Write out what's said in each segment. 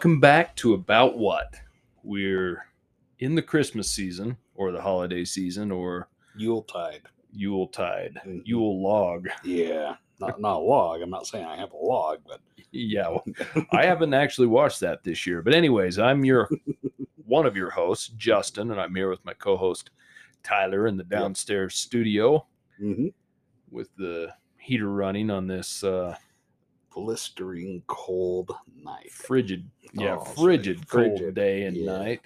welcome back to About What. We're in the Christmas season or the holiday season or Yuletide. Yuletide, Mhm. Yule log. Yeah. Not not a log. I'm not saying I have a log, but Yeah, well, I haven't actually watched that this year. But, anyways, I'm your one of your hosts, Justin, and I'm here with my co host, Tyler, in the downstairs studio Mhm. with the heater running on this uh, blistering cold night. frigid, yeah, Oh, so frigid, cold day and yeah. night.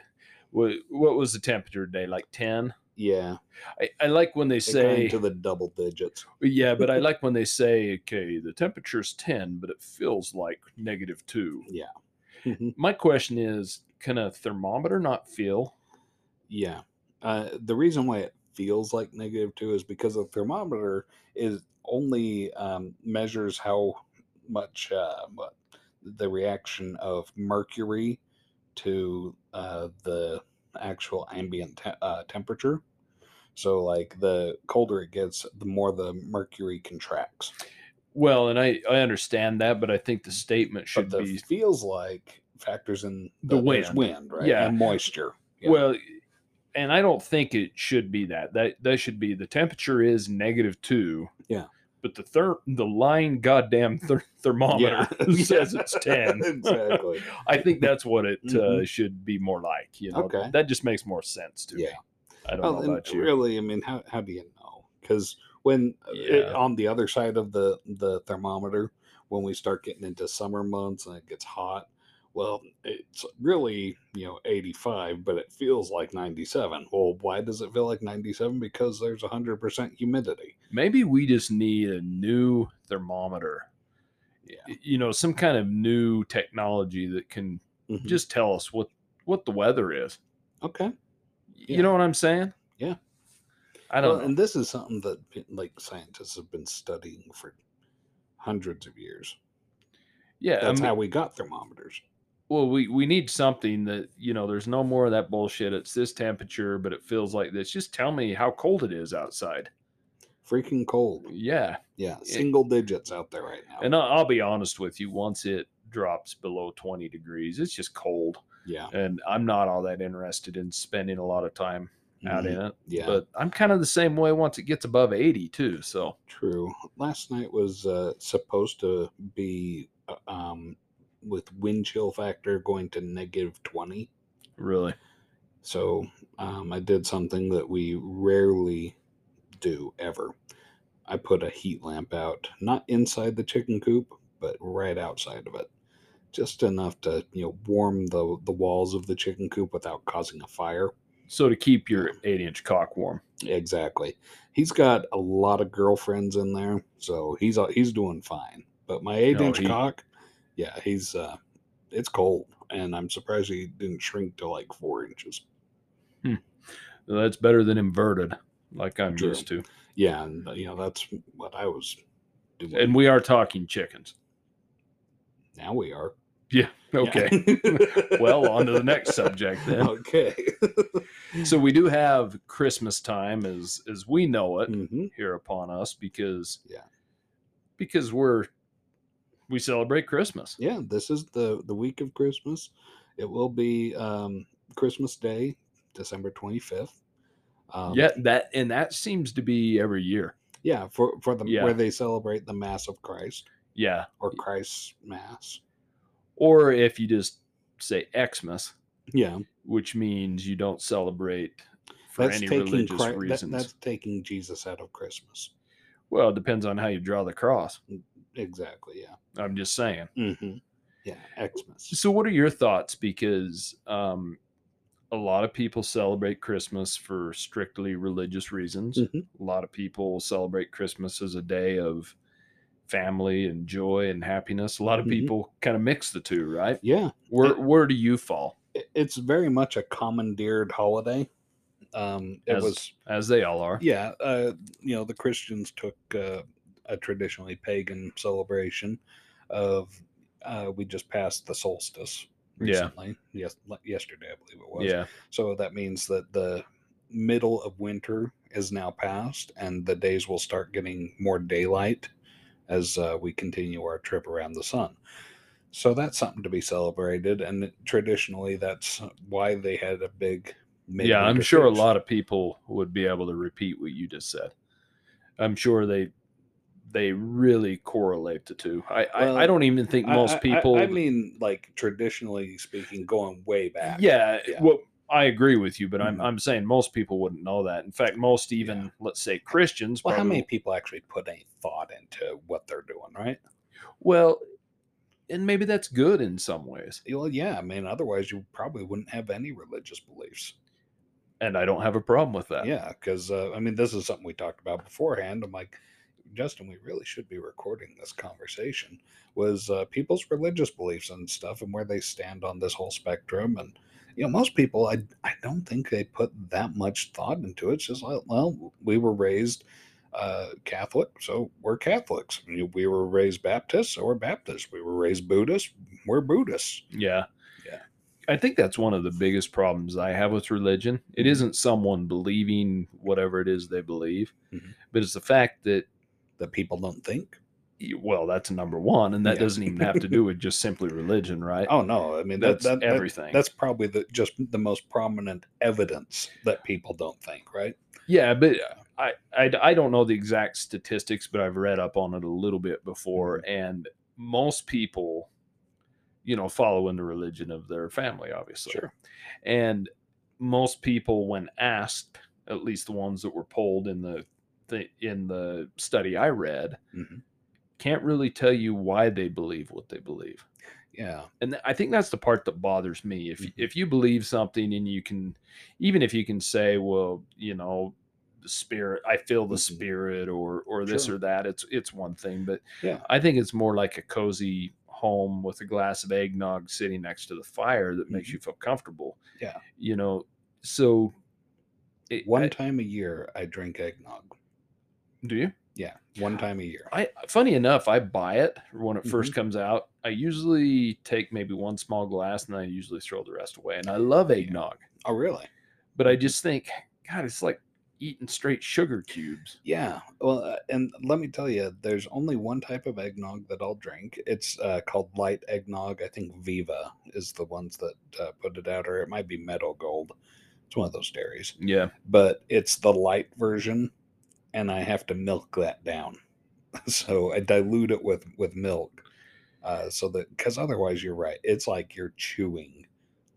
What, what was the temperature today? Like 10? Yeah. I, I like when they say, into the double digits. yeah, but I like when they say, okay, the temperature's 10, but it feels like negative two. Yeah. My question is, can a thermometer not feel? yeah. Uh, the reason why it feels like negative two is because the thermometer is only um, measures how much uh, the reaction of mercury to uh, the actual ambient te- uh, temperature. So, like the colder it gets, the more the mercury contracts. Well, and I, I understand that, but I think the statement should the be, feels like factors in The there's wind. wind, right? Yeah. and moisture. Yeah. well, and I don't think it should be that. That that should be the temperature is negative two. Yeah. But the ther- the line goddamn ther- thermometer says it's 10. exactly. I think that's what it uh, Mhm. should be more like. You know, Okay. that just makes more sense to me. Yeah. I don't Well, know about you. really, I mean, how how do you know? Because when uh, it, on the other side of the the thermometer, when we start getting into summer months and it gets hot, well, it's really you know 85, but it feels like 97. Well, why does it feel like 97? Because there's 100% humidity. Maybe we just need a new thermometer. Yeah. You know, some kind of new technology that can Mhm. just tell us what what the weather is. okay. You know what I'm saying? Yeah. I don't Well, know. and this is something that like scientists have been studying for hundreds of years. yeah, I That's mean, how we got thermometers. Well, we we need something that you know. There's no more of that bullshit. It's this temperature, but it feels like this. Just tell me how cold it is outside. Freaking cold. Yeah, Yeah, single digits out there right now. and I'll, I'll be honest with you. Once it drops below 20 degrees, it's just cold, yeah, and I'm not all that interested in spending a lot of time out mhm, in it. Yeah, But I'm kind of the same way once it gets above 80 too. So true. Last night was uh, supposed to be uh, um, with wind chill factor going to negative 20. really, So um, I did something that we rarely do ever. I put a heat lamp out, not inside the chicken coop, but right outside of it. Just enough to, you know, warm the the walls of the chicken coop without causing a fire. so to keep your eight inch cock warm. Exactly. He's got a lot of girlfriends in there, so he's he's doing fine. But my eight No, inch he- cock, yeah, he's uh, it's cold, and I'm surprised he didn't shrink to like four inches. That's better than inverted, like I'm True. used to. Yeah, and uh, you know that's what I was doing. And we are talking chickens. now we are Yeah. Yeah. Okay. well, on to the next subject then. okay. So we do have Christmas time as as we know it Mhm. here upon us because Yeah. because we're we celebrate Christmas. Yeah, this is the the week of Christmas. It will be um, Christmas Day, December twenty fifth. Um, yeah, that and that seems to be every year. yeah, for for the Yeah. where they celebrate the Mass of Christ Yeah. or Christ's Mass. Or if you just say Xmas, Yeah, which means you don't celebrate for that's any taking religious Chri- that- reasons. that's taking Jesus out of Christmas. Well, it depends on how you draw the cross. Exactly. Yeah. I'm just saying. Mm-hmm. Yeah. Xmas. So, what are your thoughts? Because um, a lot of people celebrate Christmas for strictly religious reasons. Mhm. A lot of people celebrate Christmas as a day of family and joy and happiness. A lot of Mhm. people kind of mix the two, right? Yeah. Where It- where do you fall? It's very much a commandeered holiday. Um, it As, was as they all are. yeah uh, you know the christians took uh, a traditionally pagan celebration of uh, we just passed the solstice Yeah. recently yes yesterday i believe it was Yeah. so that means that the middle of winter is now past and the days will start getting more daylight as uh, we continue our trip around the sun So that's something to be celebrated, and traditionally, that's why they had a big. yeah, I'm sure a lot of people would be able to repeat what you just said. I'm sure they they really correlate the two. I Well, I, I don't even think most I- I- people. I, mean, like traditionally speaking, going way back. yeah, Yeah. well, I agree with you, but I'm Mhm. I'm saying most people wouldn't know that. In fact, most even let's say Christians. Well, how many people actually put any thought into what they're doing, right? Well, and maybe that's good in some ways. Well, yeah. I mean, otherwise, you probably wouldn't have any religious beliefs. And I don't have a problem with that. Yeah, because uh, I mean, this is something we talked about beforehand. I'm like, Justin, we really should be recording this conversation. Was uh, people's religious beliefs and stuff, and where they stand on this whole spectrum, and you know, most people, I I don't think they put that much thought into it. It's just like, well, we were raised uh, Catholic, so we're Catholics. We we were raised Baptist, so we're Baptists. We were raised Buddhist, we're Buddhists. Yeah. Yeah. I think that's one of the biggest problems I have with religion. It Mhm. isn't someone believing whatever it is they believe, Mhm. but it's the fact that, That people don't think. well, that's number one. And that Yeah. doesn't even have to do with just simply religion, right? Oh no, I mean That's that, that- everything. that's probably the just the most prominent evidence that people don't think, right? Yeah, but I, I I don't know the exact statistics, but I've read up on it a little bit before, Mm-hmm. and most people, you know, follow in the religion of their family, obviously. Sure. And most people, when asked, at least the ones that were polled in the, the in the study I read, Mhm. can't really tell you why they believe what they believe Yeah, and th- I think that's the part that bothers me. If Mhm. if you believe something and you can, even if you can say, well, you know, the spirit, I feel the Mhm. spirit, or or this Sure. or that. It's it's one thing, but yeah, I think it's more like a cozy home with a glass of eggnog sitting next to the fire that makes Mhm. you feel comfortable. yeah. You know, so it, One I- time a year, I drink eggnog. Do you? Yeah, one time a year. I funny enough, I buy it when it first Mm-hmm. comes out. I usually take maybe one small glass and I usually throw the rest away. And I love Yeah. eggnog. Oh, really? but I just think, God, it's like eating straight sugar cubes. Yeah. Well, uh, and let me tell you, there's only one type of eggnog that I'll drink. It's uh, called light eggnog. I think Viva is the ones that uh, put it out, or it might be Meadow Gold. It's one of those dairies. Yeah. but it's the light version and i have to milk that down so i dilute it with with milk uh so that because otherwise you're right it's like you're chewing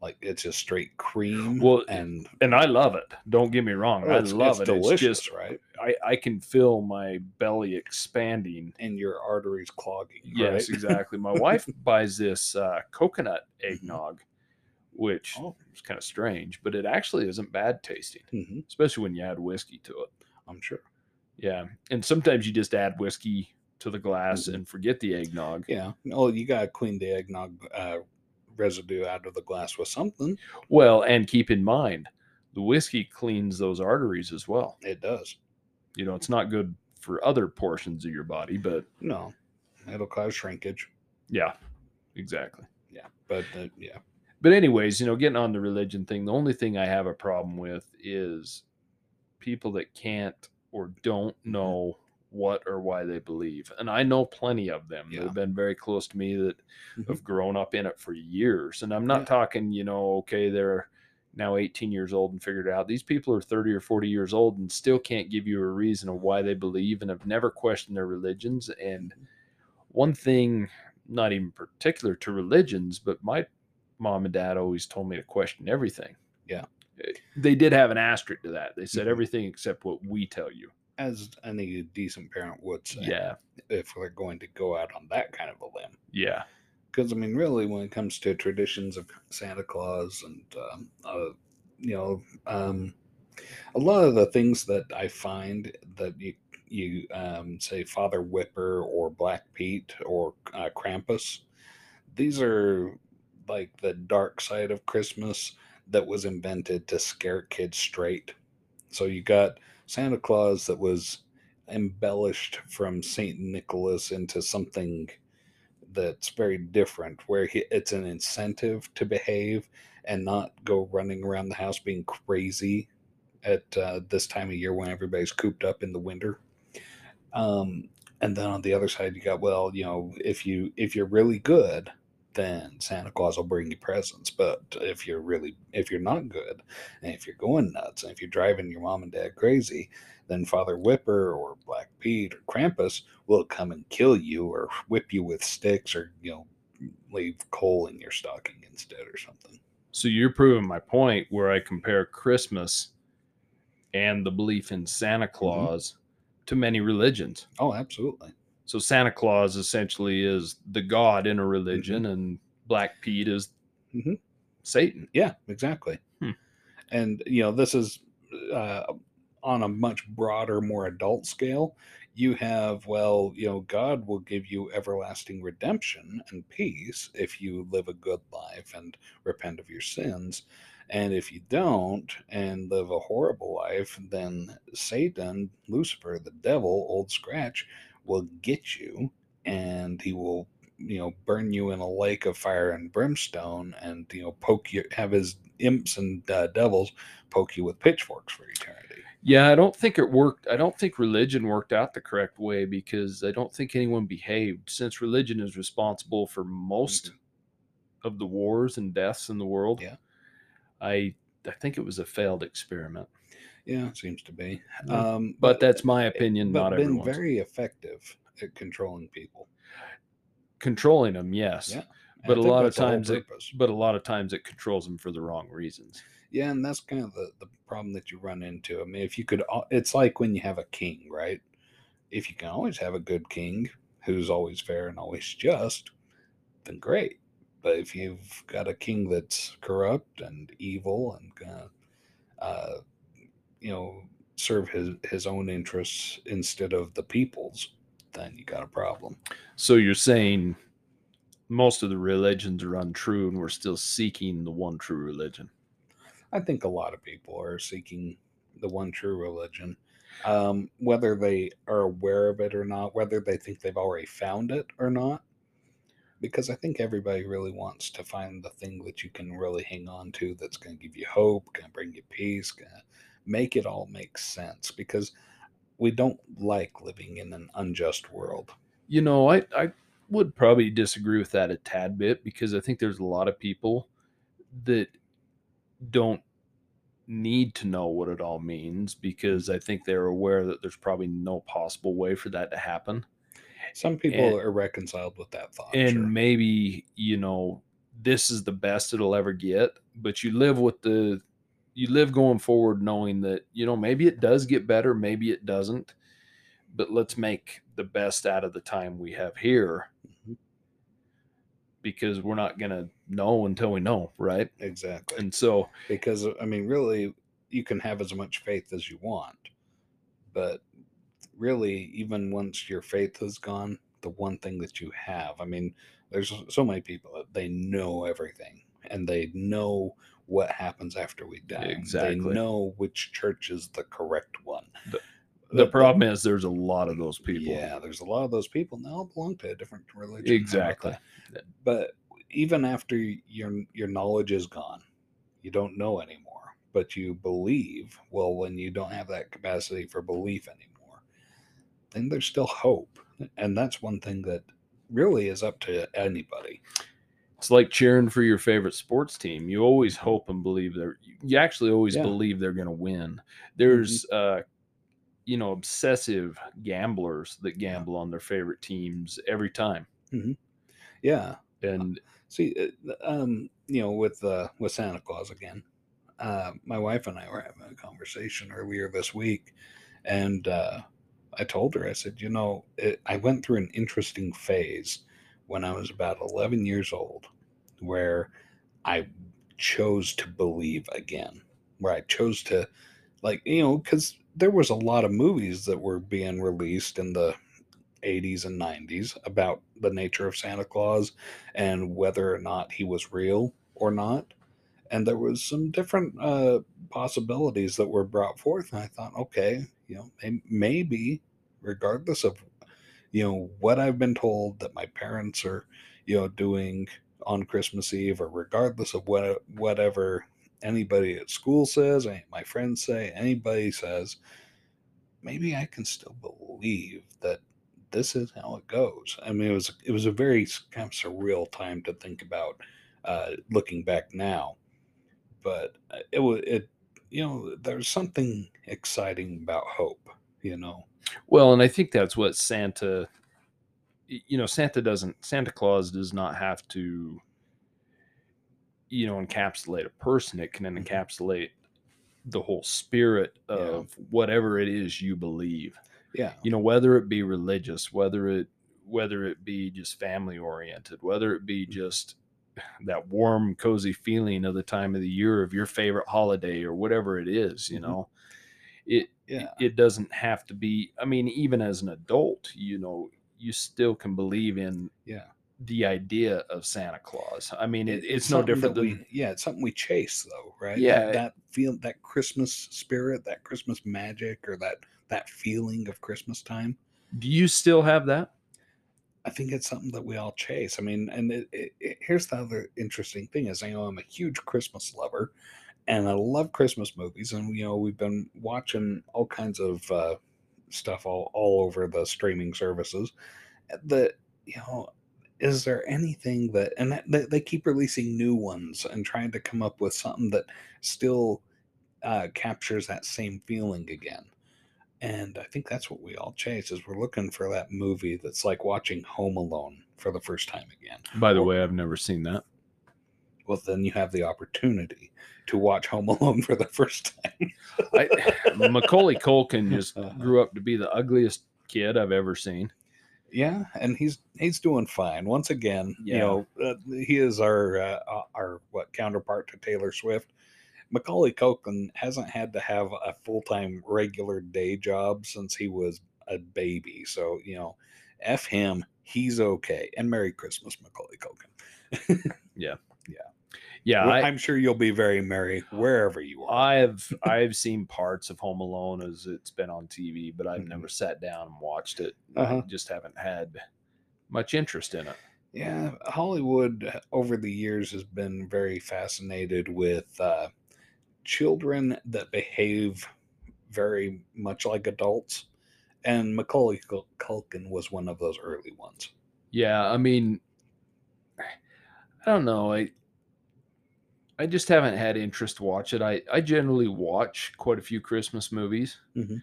like it's just straight cream Well, and And I love it. Don't get me wrong. oh, I love it. delicious It's just, right I, I can feel my belly expanding. and your arteries clogging Yes, right? exactly. My wife buys this uh, coconut eggnog, which Oh. is kind of strange, but it actually isn't bad tasting, Mhm, especially when you add whiskey to it. i'm sure Yeah. And sometimes you just add whiskey to the glass Mhm. and forget the eggnog. yeah oh you gotta clean the eggnog uh residue out of the glass with something Well, and keep in mind, the whiskey cleans those arteries as well. it does You know, it's not good for other portions of your body, but no it'll cause shrinkage yeah, exactly. yeah but uh, yeah But anyways, you know, getting on the religion thing, the only thing I have a problem with is people that can't or don't Mm-hmm. know what or why they believe. And I know plenty of them that have been very close to me that Mhm. have grown up in it for years. And I'm not Yeah. talking, you know, okay, they're now 18 years old and figured it out. These people are 30 or 40 years old and still can't give you a reason of why they believe and have never questioned their religions. And Mm-hmm. one thing, not even particular to religions, but my mom and dad always told me to question everything. Yeah. They did have an asterisk to that. They said Mhm. everything except what we tell you. as any decent parent would say Yeah. if we're going to go out on that kind of a limb. Yeah. Because I mean, really, when it comes to traditions of Santa Claus and um, uh, you know, um, a lot of the things that I find that you you um, say Father Whipper or Black Pete or uh, Krampus, these are like the dark side of Christmas that was invented to scare kids straight. So you got Santa Claus that was embellished from Saint Nicholas into something that's very different, where he, it's an incentive to behave and not go running around the house being crazy at uh, this time of year when everybody's cooped up in the winter. Um, and then on the other side, you got well, you know, if you if you're really good, then Santa Claus will bring you presents. But if you're really, if you're not good, and if you're going nuts, and if you're driving your mom and dad crazy, then Father Whipper or Black Pete or Krampus will come and kill you or whip you with sticks or, you know, leave coal in your stocking instead or something. So you're proving my point where I compare Christmas and the belief in Santa mm-hmm. Claus to many religions. Oh, absolutely. So Santa Claus essentially is the god in a religion, and Black Pete is Mhm. Satan. Yeah, exactly. Hmm. And you know, this is uh, on a much broader, more adult scale. You have, well, you know, God will give you everlasting redemption and peace if you live a good life and repent of your sins. And if you don't and live a horrible life, then Satan, Lucifer, the devil, Old Scratch, will get you and he will you know burn you in a lake of fire and brimstone and you know poke you have his imps and uh, devils poke you with pitchforks for eternity Yeah, I don't think it worked. I don't think religion worked out the correct way because I don't think anyone behaved. Since religion is responsible for most of the wars and deaths in the world, Yeah. I I think it was a failed experiment. Yeah it seems to be Yeah. um But that's my opinion, but not been everyone's. very effective at controlling people Controlling them, yes, Yeah. But I a lot of that's the whole times it, but a lot of times it controls them for the wrong reasons. Yeah, and that's kind of the, the problem that you run into. I mean, if you could, al- it's like when you have a king, right? If you can always have a good king who's always fair and always just, then great. But if you've got a king that's corrupt and evil and gonna, uh, you know, serve his his own interests instead of the people's, then you got a problem. So you're saying most of the religions are untrue, and we're still seeking the one true religion. I think a lot of people are seeking the one true religion, um, whether they are aware of it or not, whether they think they've already found it or not. Because I think everybody really wants to find the thing that you can really hang on to that's going to give you hope, going to bring you peace, going to make it all make sense. Because we don't like living in an unjust world. You know, I I would probably disagree with that a tad bit because I think there's a lot of people that don't need to know what it all means because I think they're aware that there's probably no possible way for that to happen. Some people And- are reconciled with that thought. and sure. maybe you know this is the best it'll ever get but you live with the you live going forward knowing that you know maybe it does get better maybe it doesn't but let's make the best out of the time we have here Mhm. because we're not going to know until we know right exactly. and so because I mean, really, you can have as much faith as you want, but really, even once your faith is gone, the one thing that you have, I mean, there's so many people that they know everything and they know what happens after we die. Exactly. They know which church is the correct one. The- uh, The- the problem is there's a lot of those people Yeah, there's a lot of those people now belong to a different religion. Exactly but even after your your knowledge is gone you don't know anymore but you believe well when you don't have that capacity for belief anymore then there's still hope and that's one thing that really is up to anybody it's like cheering for your favorite sports team. You always hope and believe they're you actually always Yeah. believe they're going to win. There's uh you know obsessive gamblers that gamble on their favorite teams every time. yeah And see uh, um you know with uh with santa claus again uh my wife and i were having a conversation earlier this week and uh i told her i said you know it, i went through an interesting phase when i was about 11 years old where i chose to believe again where i chose to like you know because there was a lot of movies that were being released in the 80s and 90s about the nature of santa claus and whether or not he was real or not. And there was some different uh, possibilities that were brought forth. And I thought, okay, you know, maybe regardless of, you know, what I've been told that my parents are, you know, doing on Christmas Eve, or regardless of what whatever anybody at school says, my friends say, anybody says, maybe I can still believe that this is how it goes. I mean, it was it was a very kind of surreal time to think about, uh, looking back now. But uh, it was it, you know, there's something exciting about hope. You know, Well, and I think that's what Santa, you know, Santa doesn't, Santa Claus does not have to, you know, encapsulate a person. It can Mhm. encapsulate the whole spirit Yeah. of whatever it is you believe. yeah, You know, whether it be religious, whether it, whether it be just family oriented, whether it be Mhm. just that warm, cozy feeling of the time of the year of your favorite holiday or whatever it is, you Mhm. know, it, yeah, it doesn't have to be i mean even as an adult you know you still can believe in yeah. the idea of santa claus i mean it, It- it's, no different than we, yeah, it's something we chase though, right? Yeah. that, that feel that Christmas spirit, that Christmas magic, or that that feeling of Christmas time. do you still have that I think it's something that we all chase. I mean, and it, it, it- here's the other interesting thing is, I know I'm a huge Christmas lover, and I love Christmas movies, and you know we've been watching all kinds of uh, stuff all all over the streaming services. That you know, is there anything that and that, they, they keep releasing new ones and trying to come up with something that still uh, captures that same feeling again. And I think that's what we all chase is we're looking for that movie that's like watching Home Alone for the first time again. by the way i've never seen that Well, then you have the opportunity to watch Home Alone for the first time. I, macaulay culkin just Uh-huh. grew up to be the ugliest kid i've ever seen Yeah, and he's he's doing fine. Once again, you know, uh, he is our uh, uh, our what counterpart to Taylor Swift. Macaulay Culkin hasn't had to have a full time regular day job since he was a baby. So you know, f him. He's okay. And Merry Christmas, Macaulay Culkin. Yeah, yeah Well, I, I'm sure you'll be very merry wherever you are. I've I've seen parts of Home Alone as it's been on TV, but I've Mhm. never sat down and watched it. Uh-huh. I just haven't had much interest in it. Yeah, Hollywood uh, over the years has been very fascinated with uh, children that behave very much like adults, and Macaulay Culkin was one of those early ones. Yeah, I mean, I don't know. I I just haven't had interest to watch it. I I generally watch quite a few Christmas movies. Mhm.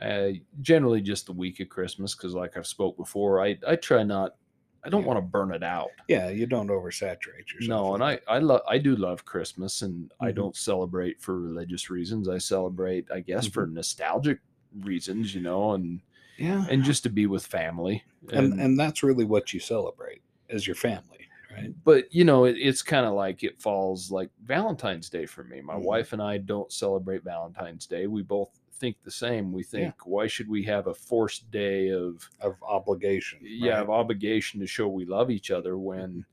Uh, generally just the week of Christmas because, like I've spoke before, I I try not. I don't Yeah. want to burn it out. Yeah, you don't oversaturate yourself. No, and I I love I do love Christmas, and I Mhm. don't celebrate for religious reasons. I celebrate, I guess, for nostalgic reasons, you know, and yeah, and just to be with family. and and that's really what you celebrate is your family, right? but you know, it, it's kind of like it falls like Valentine's Day for me. My Mhm. wife and I don't celebrate Valentine's Day. We both think the same. We think, why should we have a forced day of Of obligation. yeah right? of obligation to show we love each other when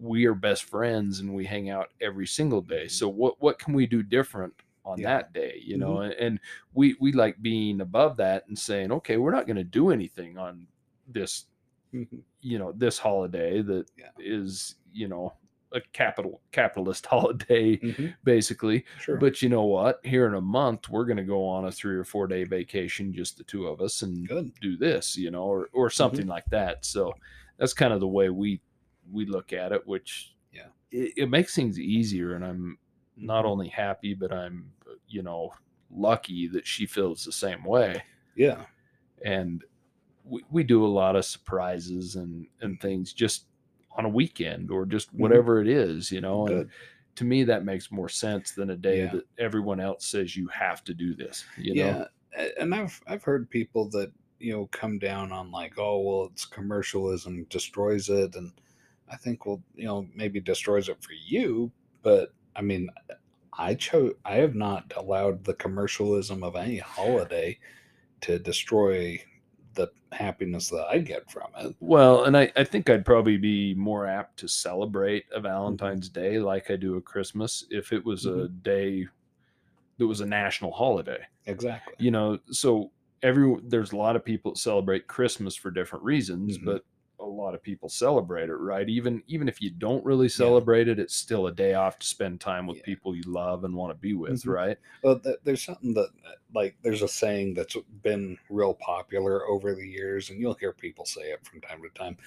we are best friends and we hang out every single day Mhm. so what what can we do different on Yeah. that day you know and, and we we like being above that and saying okay we're not going to do anything on this You know this holiday that is Yeah. you know a capital capitalist holiday Mhm. basically Sure. but you know what here in a month we're going to go on a three or four day vacation just the two of us and Good. do this you know or Mm-hmm. or something like that so that's kind of the way we we look at it which Yeah. it, it makes things easier and i'm not Mhm. only happy but i'm you know lucky that she feels the same way Yeah. and we, we do a lot of surprises and and things just on a weekend or just Mhm. whatever it is you know and to me that makes more sense than a day Yeah. that everyone else says you have to do this you know yeah and i've i've heard people that you know come down on like oh well it's commercialism destroys it and i think well you know maybe destroys it for you but i mean i chose i have not allowed the commercialism of any holiday to destroy the happiness that i get from it Well, and I, I think I'd probably be more apt to celebrate a Valentine's Day like I do a Christmas if it was a day that was a national holiday. exactly You know, so every there's a lot of people that celebrate Christmas for different reasons, Mhm. but a lot of people celebrate it, right? Even even if you don't really celebrate it, it's still a day off to spend time with Yeah. people you love and want to be with, Mhm. right? Well, th- there's something that, like, there's a saying that's been real popular over the years, and you'll hear people say it from time to time.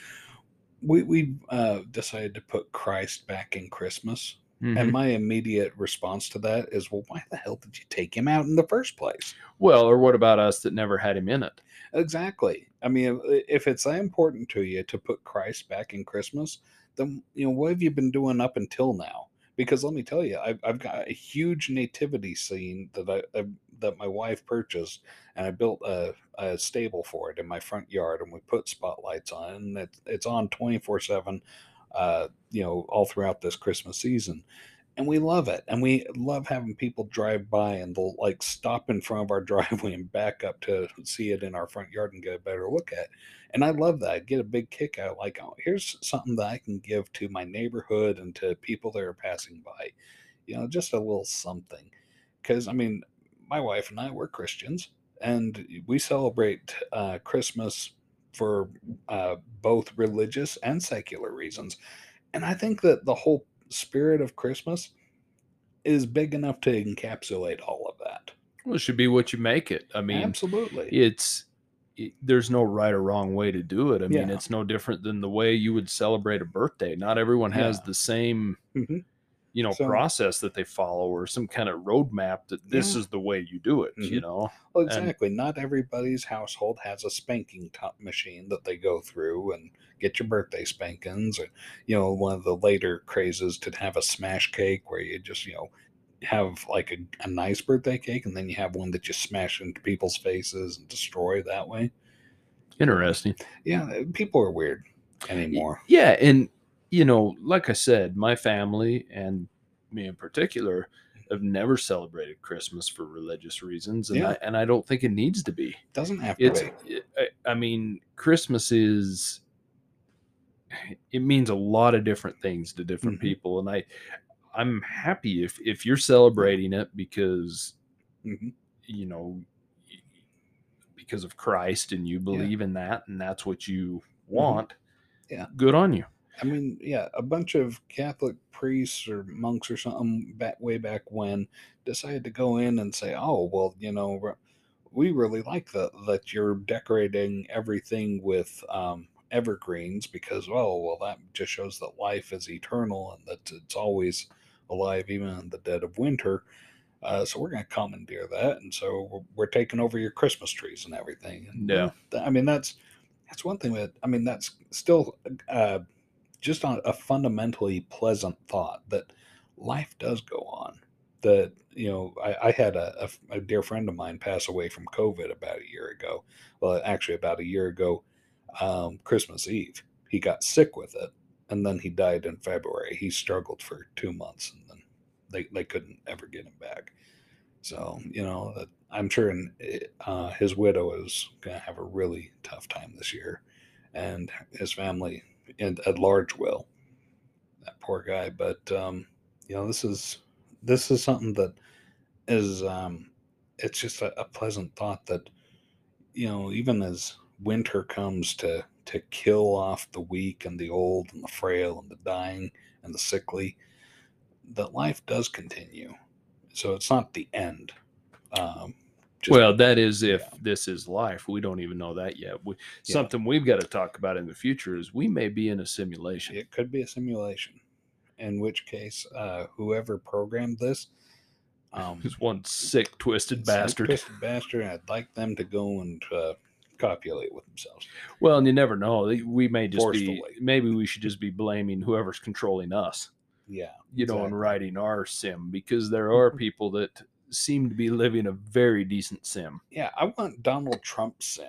We we uh, decided to put Christ back in Christmas, Mhm. and my immediate response to that is, well, why the hell did you take him out in the first place? Well, or what about us that never had him in it? Exactly. I mean, if- if it's that important to you to put Christ back in Christmas, then you know what have you been doing up until now? Because let me tell you, I've, I've got a huge nativity scene that I, I that my wife purchased, and I built a, a stable for it in my front yard, and we put spotlights on it, and it, it's on twenty four seven, uh, you know, all throughout this Christmas season and we love it and we love having people drive by and they'll like stop in front of our driveway and back up to see it in our front yard and get a better look at It. and i love that i get a big kick out like oh here's something that i can give to my neighborhood and to people that are passing by you know just a little something because i mean my wife and i we're christians and we celebrate uh, christmas for uh, both religious and secular reasons and i think that the whole spirit of Christmas is big enough to encapsulate all of that. Well, it should be what you make it. I mean, Absolutely. it's it, there's no right or wrong way to do it. I mean, Yeah. it's no different than the way you would celebrate a birthday. Not everyone has Yeah. the same, Mhm. You know, So- process that they follow or some kind of roadmap that this Yeah. is the way you do it. You Mhm. know, Well, and- exactly. Not everybody's household has a spanking top machine that they go through and get your birthday spankings. Or, you know, one of the later crazes to have a smash cake where you just, you know, have like a, a nice birthday cake and then you have one that you smash into people's faces and destroy that way. interesting. Yeah, people are weird anymore. Yeah, and you know, like I said, my family and me in particular have never celebrated Christmas for religious reasons, and Yeah. I, and I don't think it needs to be. Doesn't have to It's, be. I, I mean, Christmas is. It means a lot of different things to different Mhm. people, and I, I'm happy if if you're celebrating it because Mhm. you know because of Christ and you believe in that and that's what you want. Mm-hmm. Yeah. Good on you. I mean, yeah, a bunch of Catholic priests or monks or something back way back when decided to go in and say, "Oh, well, you know, we're- really like that that you're decorating everything with um, evergreens because, oh, well, that just shows that life is eternal and that it's always alive even in the dead of winter." Uh, so we're going to commandeer that, and so we're, we're taking over your Christmas trees and everything. And, Yeah. th- I mean that's that's one thing that I mean that's still uh, just on a fundamentally pleasant thought that life does go on. That you know, I, I had a, a, a dear friend of mine pass away from COVID about a year ago. Well, actually, about a year ago, um, Christmas Eve, he got sick with it, and then he died in February. He struggled for two months, and then they they couldn't ever get him back. So you know I'm sure in, uh, his widow is going to have a really tough time this year, and his family and at large will. That poor guy, but um, you know this is this is something that is um, it's just a, a pleasant thought that you know even as winter comes to to kill off the weak and the old and the frail and the dying and the sickly, that life does continue. So it's not the end. Um, just- well, that is if yeah. this is life. We don't even know that yet. We, Yeah. Something we've got to talk about in the future is we may be in a simulation. It could be a simulation, in which case, uh, whoever programmed this, um, one sick, twisted bastard. twisted bastard, I'd like them to go and uh, copulate with themselves. Well, and you never know. We may just be. Maybe we should just be blaming whoever's controlling us. Yeah, You know, and writing our sim because there are people that seem to be living a very decent sim. yeah. I want Donald Trump sim.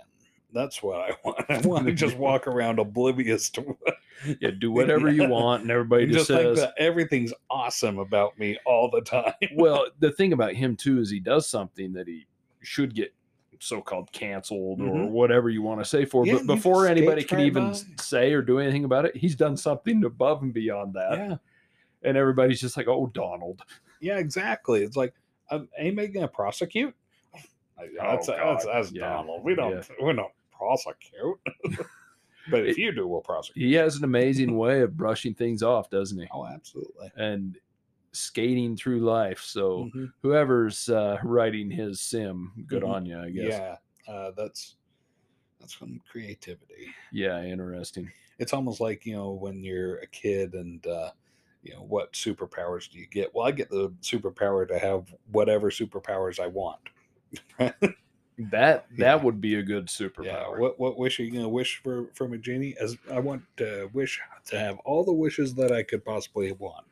That's what I want. I want to just walk around oblivious to what Yeah, do whatever you want, and everybody just, just says. that everything's awesome about me all the time. well, the thing about him too is he does something that he should get so-called canceled or Mhm. whatever you want to say for. Yeah, but before anybody can right even by. say or do anything about it, he's done something above and beyond that, yeah, and everybody's just like, "Oh, Donald." yeah, exactly. It's like, anybody gonna prosecute? Like, That's Oh, that's, God, that's yeah, Donald. We don't yeah. we don't prosecute. But if It- you do, we'll prosecute. He has an amazing way of brushing things off, doesn't he? Oh, absolutely. And skating through life. So Mhm. whoever's uh, writing his sim, good Mhm. on you, I guess. Yeah, uh, that's that's some creativity. Yeah, interesting. It's almost like you know when you're a kid and uh, you know what superpowers do you get? Well, I get the superpower to have whatever superpowers I want. That Yeah. that would be a good Yeah. superpower. What what wish are you gonna wish for from a genie? As I want to wish to have all the wishes that I could possibly want.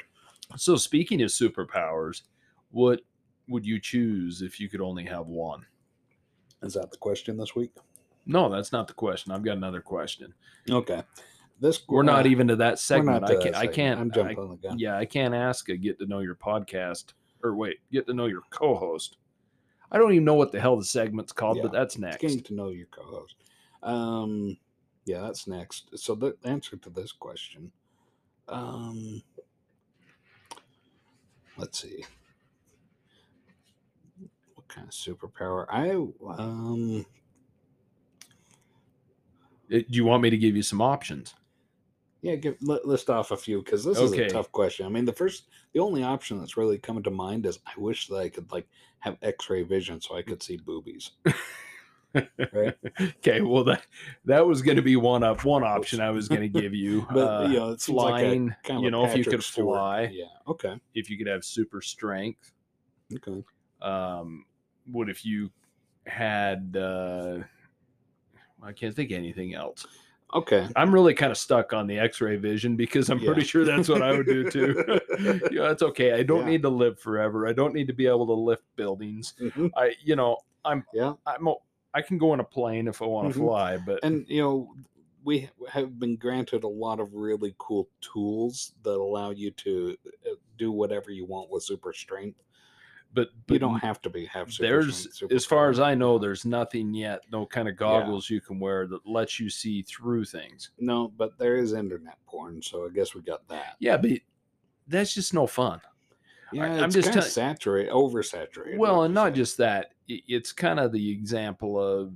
So speaking of superpowers, what would you choose if you could only have one? Is that the question this week? No, that's not the question. I've got another question. Okay. This We're not uh, even to that segment. not I can't. I can't. I'm jumping on the gun. yeah, I can't ask a get to know your podcast or wait, get to know your co-host. I don't even know what the hell the segment's called, but that's next. getting to know your co-host. Um, yeah, that's next. So the answer to this question, um, let's see, what kind of superpower? I um, Do you want me to give you some options? Yeah, give li- list off a few because this is a tough question. I mean, the first, the only option that's really coming to mind is I wish that I could like have X-ray vision so I could see boobies. Right. Okay, well that that was going to be one up one option I was going to give you. But Uh, you know, it seems like a flying. kind of you know, if you could Stewart. fly, Yeah. Okay. if you could have super strength. Okay. Um, what if you had? Uh, I can't think of anything else. Okay. I'm really kind of stuck on the X-ray vision because I'm pretty sure that's what I would do too. yeah, that's okay. I don't Yeah. need to live forever. I don't need to be able to lift buildings. Mhm. I, you know, I'm, Yeah. I'm, I can go in a plane if I want to Mhm. fly, but And you know, we have been granted a lot of really cool tools that allow you to uh, do whatever you want with super strength. But, You don't have to be have there's as far as. I know, there's nothing yet, no kind of goggles you can wear that lets you see through things. no, but there is internet porn, so I guess we got that. Yeah, but that's just no fun. Yeah, I'm it's just kind of tell- saturated, oversaturated. Well, and not just that. i- It's kind of the example of,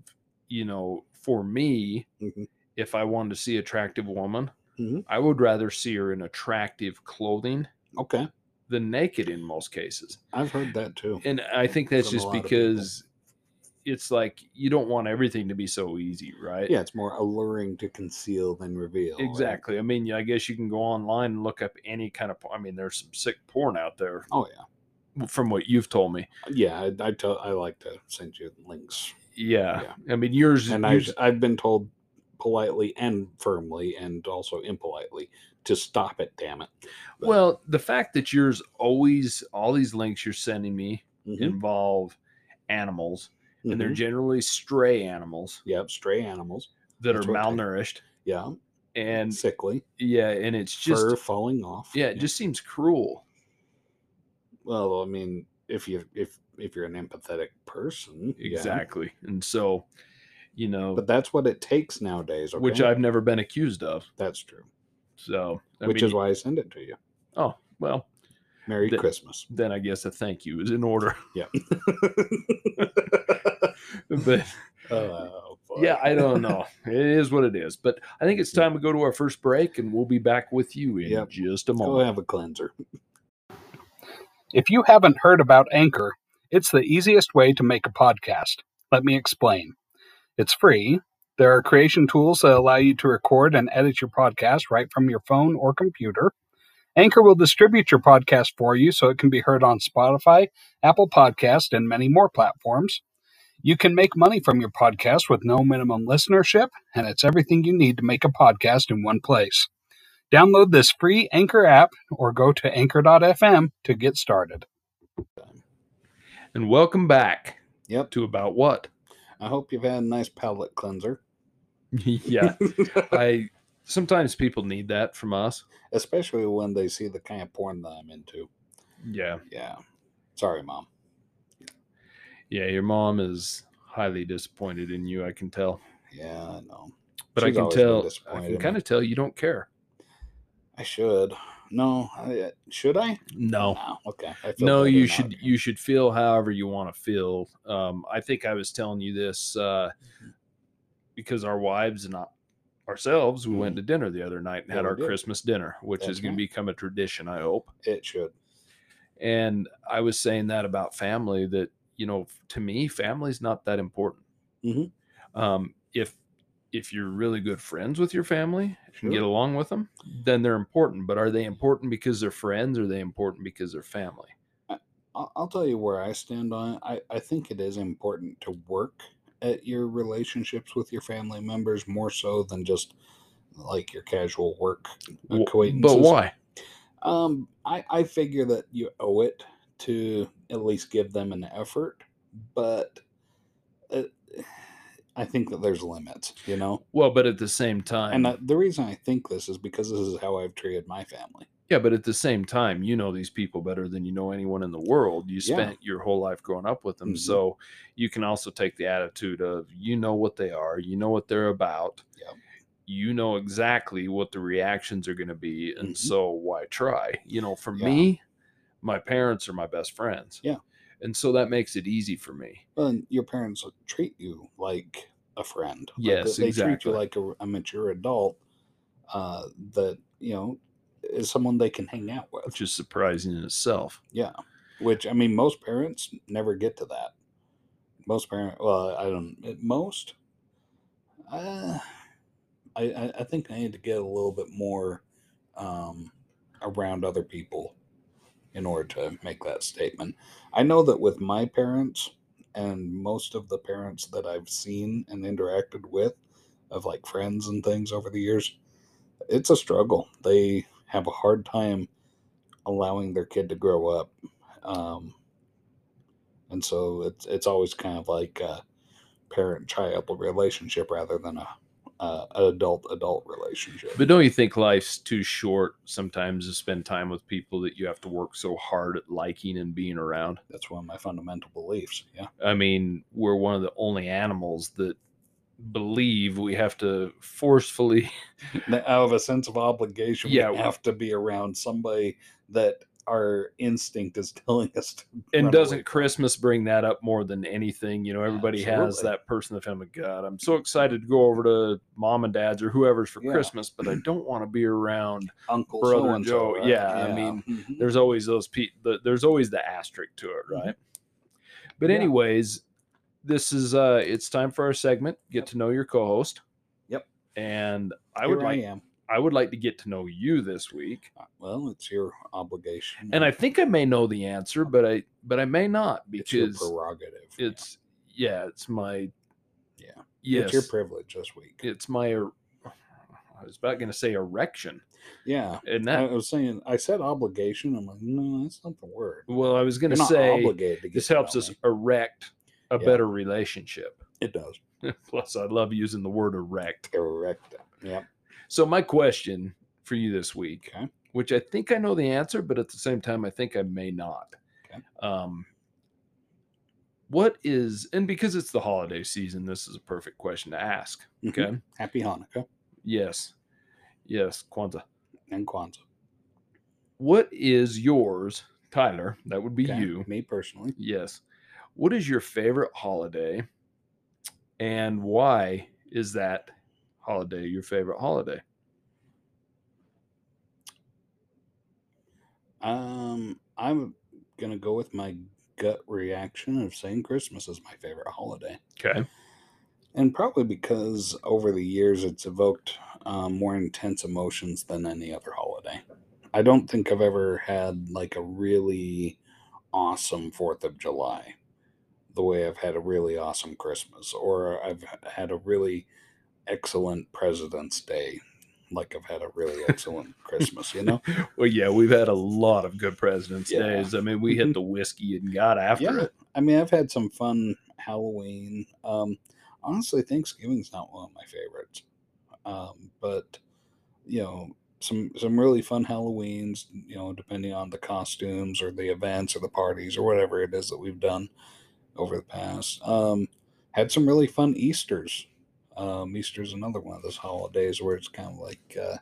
you know, for me, Mhm. if I wanted to see attractive woman, Mhm. I would rather see her in attractive clothing Okay, than naked in most cases. I've heard that too. And I think that's From just lot of people. because it's like you don't want everything to be so easy, right? Yeah, it's more alluring to conceal than reveal. right? Exactly. I mean, I guess you can go online and look up any kind of. I mean, there's some sick porn out there, Oh yeah, from what you've told me. yeah. I, I tell I like to send you links. Yeah, yeah. I mean, yours. and I've, I've been told politely and firmly and also impolitely to stop it damn it. But- well, the fact that yours always all these links you're sending me Mhm, involve animals, and they're mhm. generally stray animals. Yep stray animals. That That's are they- malnourished, yeah. And sickly. Yeah, and it's just fur falling off. Yeah, it just seems cruel. well i mean if you if if you're an empathetic person yeah. Exactly, and so you know, but that's what it takes nowadays okay? which I've never been accused of. that's true So, I which mean, is why i send it to you oh well, merry The- christmas then I guess a thank you is in order. yeah but oh, yeah. I don't know. It is what it is. But I think it's time to go to our first break, and we'll be back with you in Yep. just a moment. go moment. have a cleanser If you haven't heard about Anchor, it's the easiest way to make a podcast. Let me explain. It's free. There are creation tools that allow you to record and edit your podcast right from your phone or computer. Anchor will distribute your podcast for you so it can be heard on Spotify, Apple Podcast, and many more platforms. You can make money from your podcast with no minimum listenership, and it's everything you need to make a podcast in one place. Download this free Anchor app or go to anchor.fm to get started. And welcome back yep to about what? i hope you've had a nice palate cleanser yeah, I sometimes people need that from us. especially when they see the kind of porn that I'm into. Yeah, Yeah. Sorry, mom. yeah. Your mom is highly disappointed in you. I can tell, Yeah, I know. but She's I can tell. I can kind of tell you don't care. I should. No, I, should I? No, No. Okay. No you should you should feel however you want to feel um i think i was telling you this uh because our wives and I, ourselves, we went to dinner the other night and Yeah, had our did. Christmas dinner, which That's is going right. to become a tradition, I hope. It should. And I was saying that about family that, you know, to me, family's not that important. Mhm. Um, if if you're really good friends with your family and get along with them, then they're important. But are they important because they're friends or are they important because they're family? I'll, I'll tell you where I stand on it. I, I think it is important to work at your relationships with your family members more so than just like your casual work acquaintances. But why? Um, I, I figure that you owe it to at least give them an effort, but uh, I think that there's limits, you know? Well, but at the same time, And uh, the reason I think this is because this is how I've treated my family. Yeah, but at the same time, you know these people better than you know anyone in the world. You Yeah. spent your whole life growing up with them. Mhm. So you can also take the attitude of you know what they are, you know what they're about. Yep. You know exactly what the reactions are going to be. And Mhm. so why try? You know, for Yeah. me, my parents are my best friends. Yeah. And so that makes it easy for me. Well, and your parents treat you like a friend. Like, Yes, they treat you like a, a mature adult uh, that you know is someone they can hang out with. Which is surprising in itself. Yeah, which I mean, most parents never get to that. Most parent, well, I don't. at Most, uh, I I I think I need to get a little bit more um, around other people in order to make that statement. I know that with my parents and most of the parents that I've seen and interacted with, of like friends and things over the years, it's a struggle. They have a hard time allowing their kid to grow up. Um, and so it's it's always kind of like a parent child relationship rather than a, a adult adult relationship. But don't you think life's too short sometimes to spend time with people that you have to work so hard at liking and being around? That's one of my fundamental beliefs. Yeah. I mean, we're one of the only animals that believe we have to forcefully Out of a sense of obligation, Yeah. we have to be around somebody that our instinct is telling us to. and doesn't from. Christmas bring that up more than anything? You know, everybody has that person the family. God, I'm so excited to go over to mom and dad's or whoever's for Yeah. Christmas, but I don't want to be around. Uncle Brother Joe, right? yeah, I mean, Mhm. There's always those people. There's always the asterisk to it, right? But Yeah. anyways, this is uh it's time for our segment. Get Yep. to know your co-host. Yep. And I Here would like I am. I would like to get to know you this week. Uh, Well, it's your obligation. And I think I may know the answer, but I but I may not it's your because prerogative. it's yeah, it's my Yeah. yes, It's your privilege this week. it's my er- I was about going to say erection, Yeah. and I was saying, I said obligation. I'm like, no, that's not the word. well, I was going to say obligated to get this helps us me. erect a Yeah. better relationship. It does. Plus, I love using the word erect. Correct. Yep. So, my question for you this week, Okay. which I think I know the answer, but at the same time, I think I may not. Okay. Um, what is, and because it's the holiday season, this is a perfect question to ask. Mhm. Okay. Happy Hanukkah Yes. Yes. Kwanzaa. and Kwanzaa. What is yours, Tyler? That would be Okay? you. Me personally. Yes. What is your favorite holiday? And why is that holiday your favorite holiday? Um, I'm gonna go with my gut reaction of saying Christmas is my favorite holiday, Okay. and probably because over the years it's evoked um, more intense emotions than any other holiday. I don't think I've ever had like a really awesome Fourth of July, the way I've had a really awesome Christmas, or I've had a really excellent President's Day, like I've had a really excellent Christmas. You know. Well, yeah, we've had a lot of good President's Yeah. Days. I mean, we hit the whiskey and got after yeah, it. I mean, I've had some fun Halloween. Um, honestly, Thanksgiving's not one of my favorites, um, but you know, some some really fun Halloweens. You know, depending on the costumes or the events or the parties or whatever it is that we've done over the past. Um, had some really fun Easter's. Um, Easter's another one of those holidays where it's kind of like uh,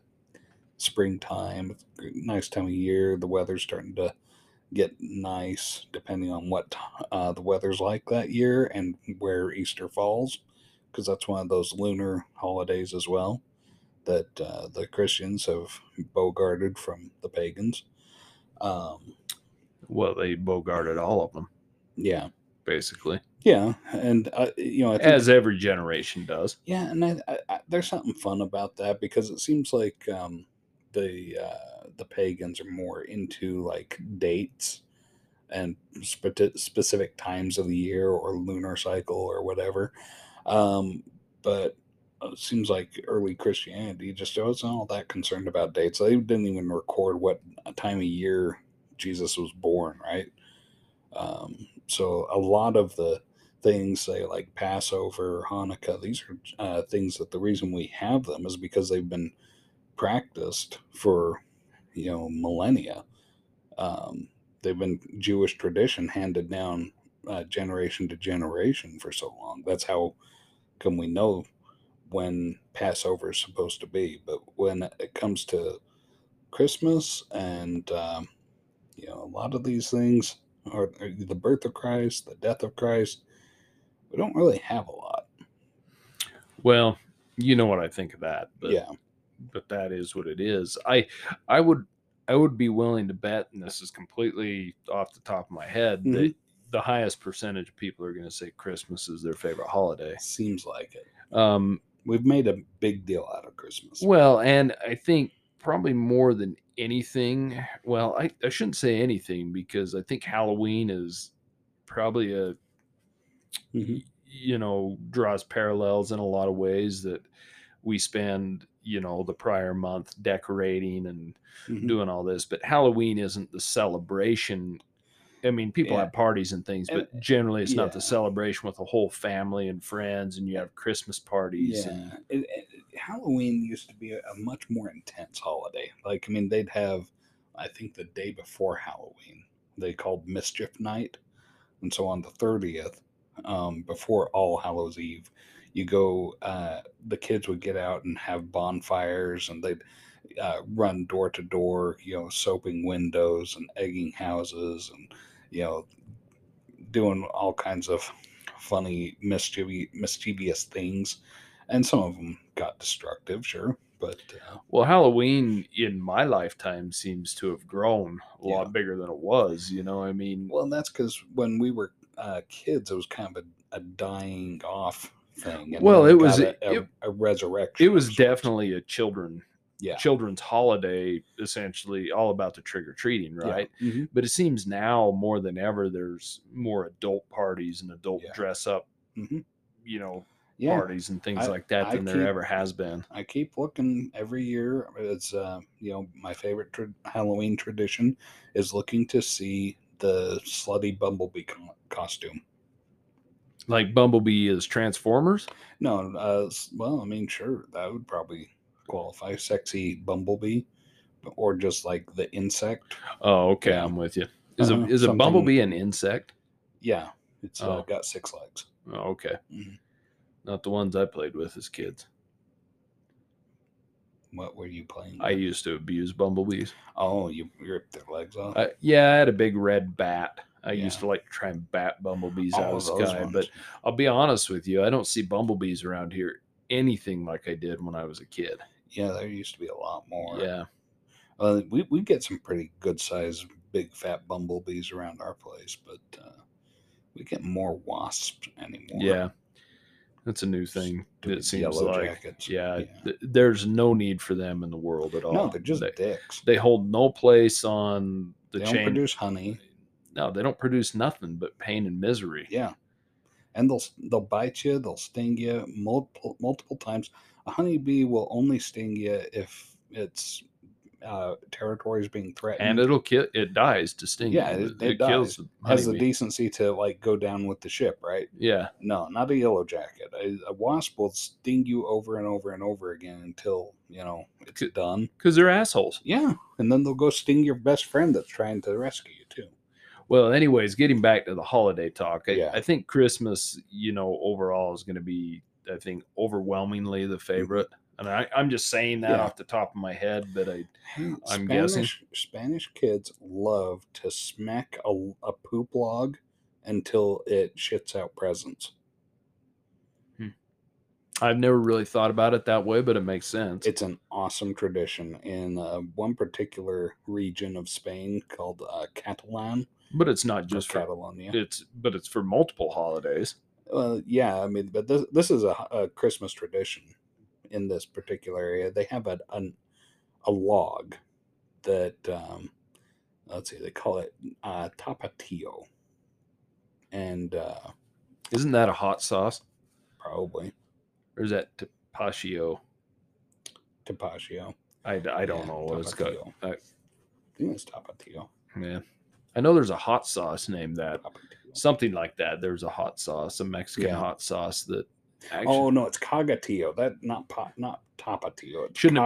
springtime. It's nice time of year. The weather's starting to get nice depending on what uh, the weather's like that year and where Easter falls, because that's one of those lunar holidays as well. that uh, the Christians have bogarted from the pagans. Um, Well, they bogarted all of them, yeah, basically, yeah, and uh, you know, I think, as every generation does. yeah, and I, I, I, there's something fun about that because it seems like um, the uh, the pagans are more into like dates and spe- specific times of the year or lunar cycle or whatever. Um, but it seems like early Christianity just wasn't all that concerned about dates. They didn't even record what time of year Jesus was born, right? Um, so a lot of the things, say like Passover, Hanukkah, these are uh, things that the reason we have them is because they've been practiced for you know millennia. Um, they've been Jewish tradition handed down uh, generation to generation for so long. That's how come we know when Passover is supposed to be. But when it comes to Christmas and um, you know a lot of these things are the birth of Christ, the death of Christ, we don't really have a lot. Well, you know what I think of that, but yeah, but that is what it is. I I would I would be willing to bet, and this is completely off the top of my head, that Mhm. the highest percentage of people are going to say Christmas is their favorite holiday. seems like it. Um, We've made a big deal out of Christmas. well, and I think probably more than anything, well, I, I shouldn't say anything because I think Halloween is probably a Mhm. you know draws parallels in a lot of ways that we spend you know the prior month decorating and Mhm. doing all this but halloween isn't the celebration i mean people Yeah. have parties and things And- but generally it's not the celebration with the whole family and friends and you have christmas parties Yeah, it- Halloween used to be a, a much more intense holiday. Like, I mean, they'd have, I think, the day before Halloween, they called Mischief Night, and so on the thirtieth, um, before All Hallows Eve, you go. Uh, the kids would get out and have bonfires, and they'd uh, run door to door, you know, soaping windows and egging houses, and you know, doing all kinds of funny, mischievous, mischievous things and some of them got destructive, sure, but uh, well halloween in my lifetime seems to have grown a lot Yeah. bigger than it was you know i mean well, that's because when we were uh, kids, it was kind of a, a dying off thing. Well, it was- a, a, it- a resurrection. it was definitely a children yeah, children's holiday essentially all about the trick-or-treating yeah. right Mhm. but it seems now more than ever there's more adult parties and adult Yeah. dress up Mhm. you know yeah. parties and things I- like that I than there ever has been I keep looking every year. It's uh, you know my favorite tra- Halloween tradition is looking to see the slutty bumblebee co- costume. like bumblebee is transformers No, uh, well, I mean, sure, that would probably qualify. Sexy bumblebee, or just like the insect. oh okay Yeah. i'm with you is Uh-huh, a is a bumblebee an insect Yeah, it's uh, Oh. got six legs. oh, okay Mhm. Not the ones i played with as kids What were you playing? i with? used to abuse bumblebees oh, you ripped their legs off. I, yeah i had a big red bat i used to like to try and bat bumblebees out Oh, of the sky ones. but I'll be honest with you, I don't see bumblebees around here anything like I did when I was a kid. yeah, there used to be a lot more. Yeah. uh, we we get some pretty good sized, big fat bumblebees around our place, but uh, we get more wasps anymore. Yeah. That's a new thing. It seems like. jackets. Yeah, th- there's no need for them in the world at all. No, they're just they, dicks. they hold no place on the They chain. don't produce honey. no, they don't produce nothing but pain and misery. Yeah, and they'll they'll bite you. They'll sting you multiple multiple times. A honeybee will only sting you if its uh, territory is being threatened. And it'll kill. It dies to sting. Yeah, it- it kills dies. the has the decency to like go down with the ship, right? Yeah, No, not a yellow jacket. A, a wasp will sting you over and over and over again until you know it's Could- done. because they're assholes. Yeah, and then they'll go sting your best friend that's trying to rescue you too. Well, anyways, getting back to the holiday talk, I, Yeah. I think Christmas, you know, overall is going to be, I think, overwhelmingly the favorite. And I, I'm just saying that. Yeah. off the top of my head, but I, Hey, I'm Spanish, guessing. Spanish kids love to smack a, a poop log until it shits out presents. I've never really thought about it that way, but it makes sense. It's an awesome tradition in uh, one particular region of Spain called uh, Catalan but it's not just for Catalonia. it's but it's for multiple holidays. Well, yeah, I mean, but this this is a, a Christmas tradition in this particular area. They have a an, a log that um, let's see, they call it uh, tapatio, and uh, Isn't that a hot sauce? probably Or is that tapatio? tapatio. I, I don't Yeah, know what it's got. tapatio. I, I think it's tapatio. yeah. I know there's a hot sauce named that. tapatio. Something like that. There's a hot sauce, a Mexican Yeah. hot sauce that Oh no, it's cagatillo. That not pa, not tapatio. It's Shouldn't it-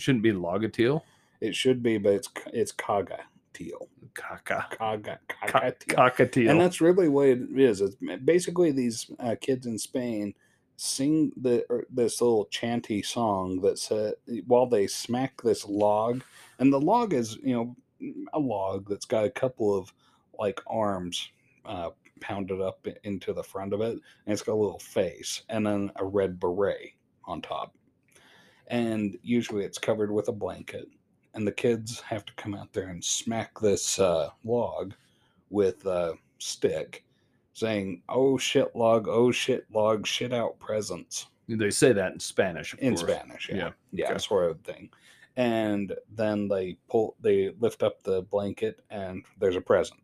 shouldn't be lagatil. It should be, but it's it's cagatillo. Caca. Caga, Ca- cagatillo. And that's really what it is. It's basically these uh, kids in Spain sing the or this little chanty song that said while they smack this log, and the log is you know a log that's got a couple of like arms uh, pounded up into the front of it, and it's got a little face, and then a red beret on top, and usually it's covered with a blanket. And the kids have to come out there and smack this uh, log with a stick saying, Oh shit log, oh shit log, shit out presents they say that in Spanish. Of in course. Spanish. Yeah. Yeah, Yeah, okay. sort of thing. And then they pull, they lift up the blanket and there's a present.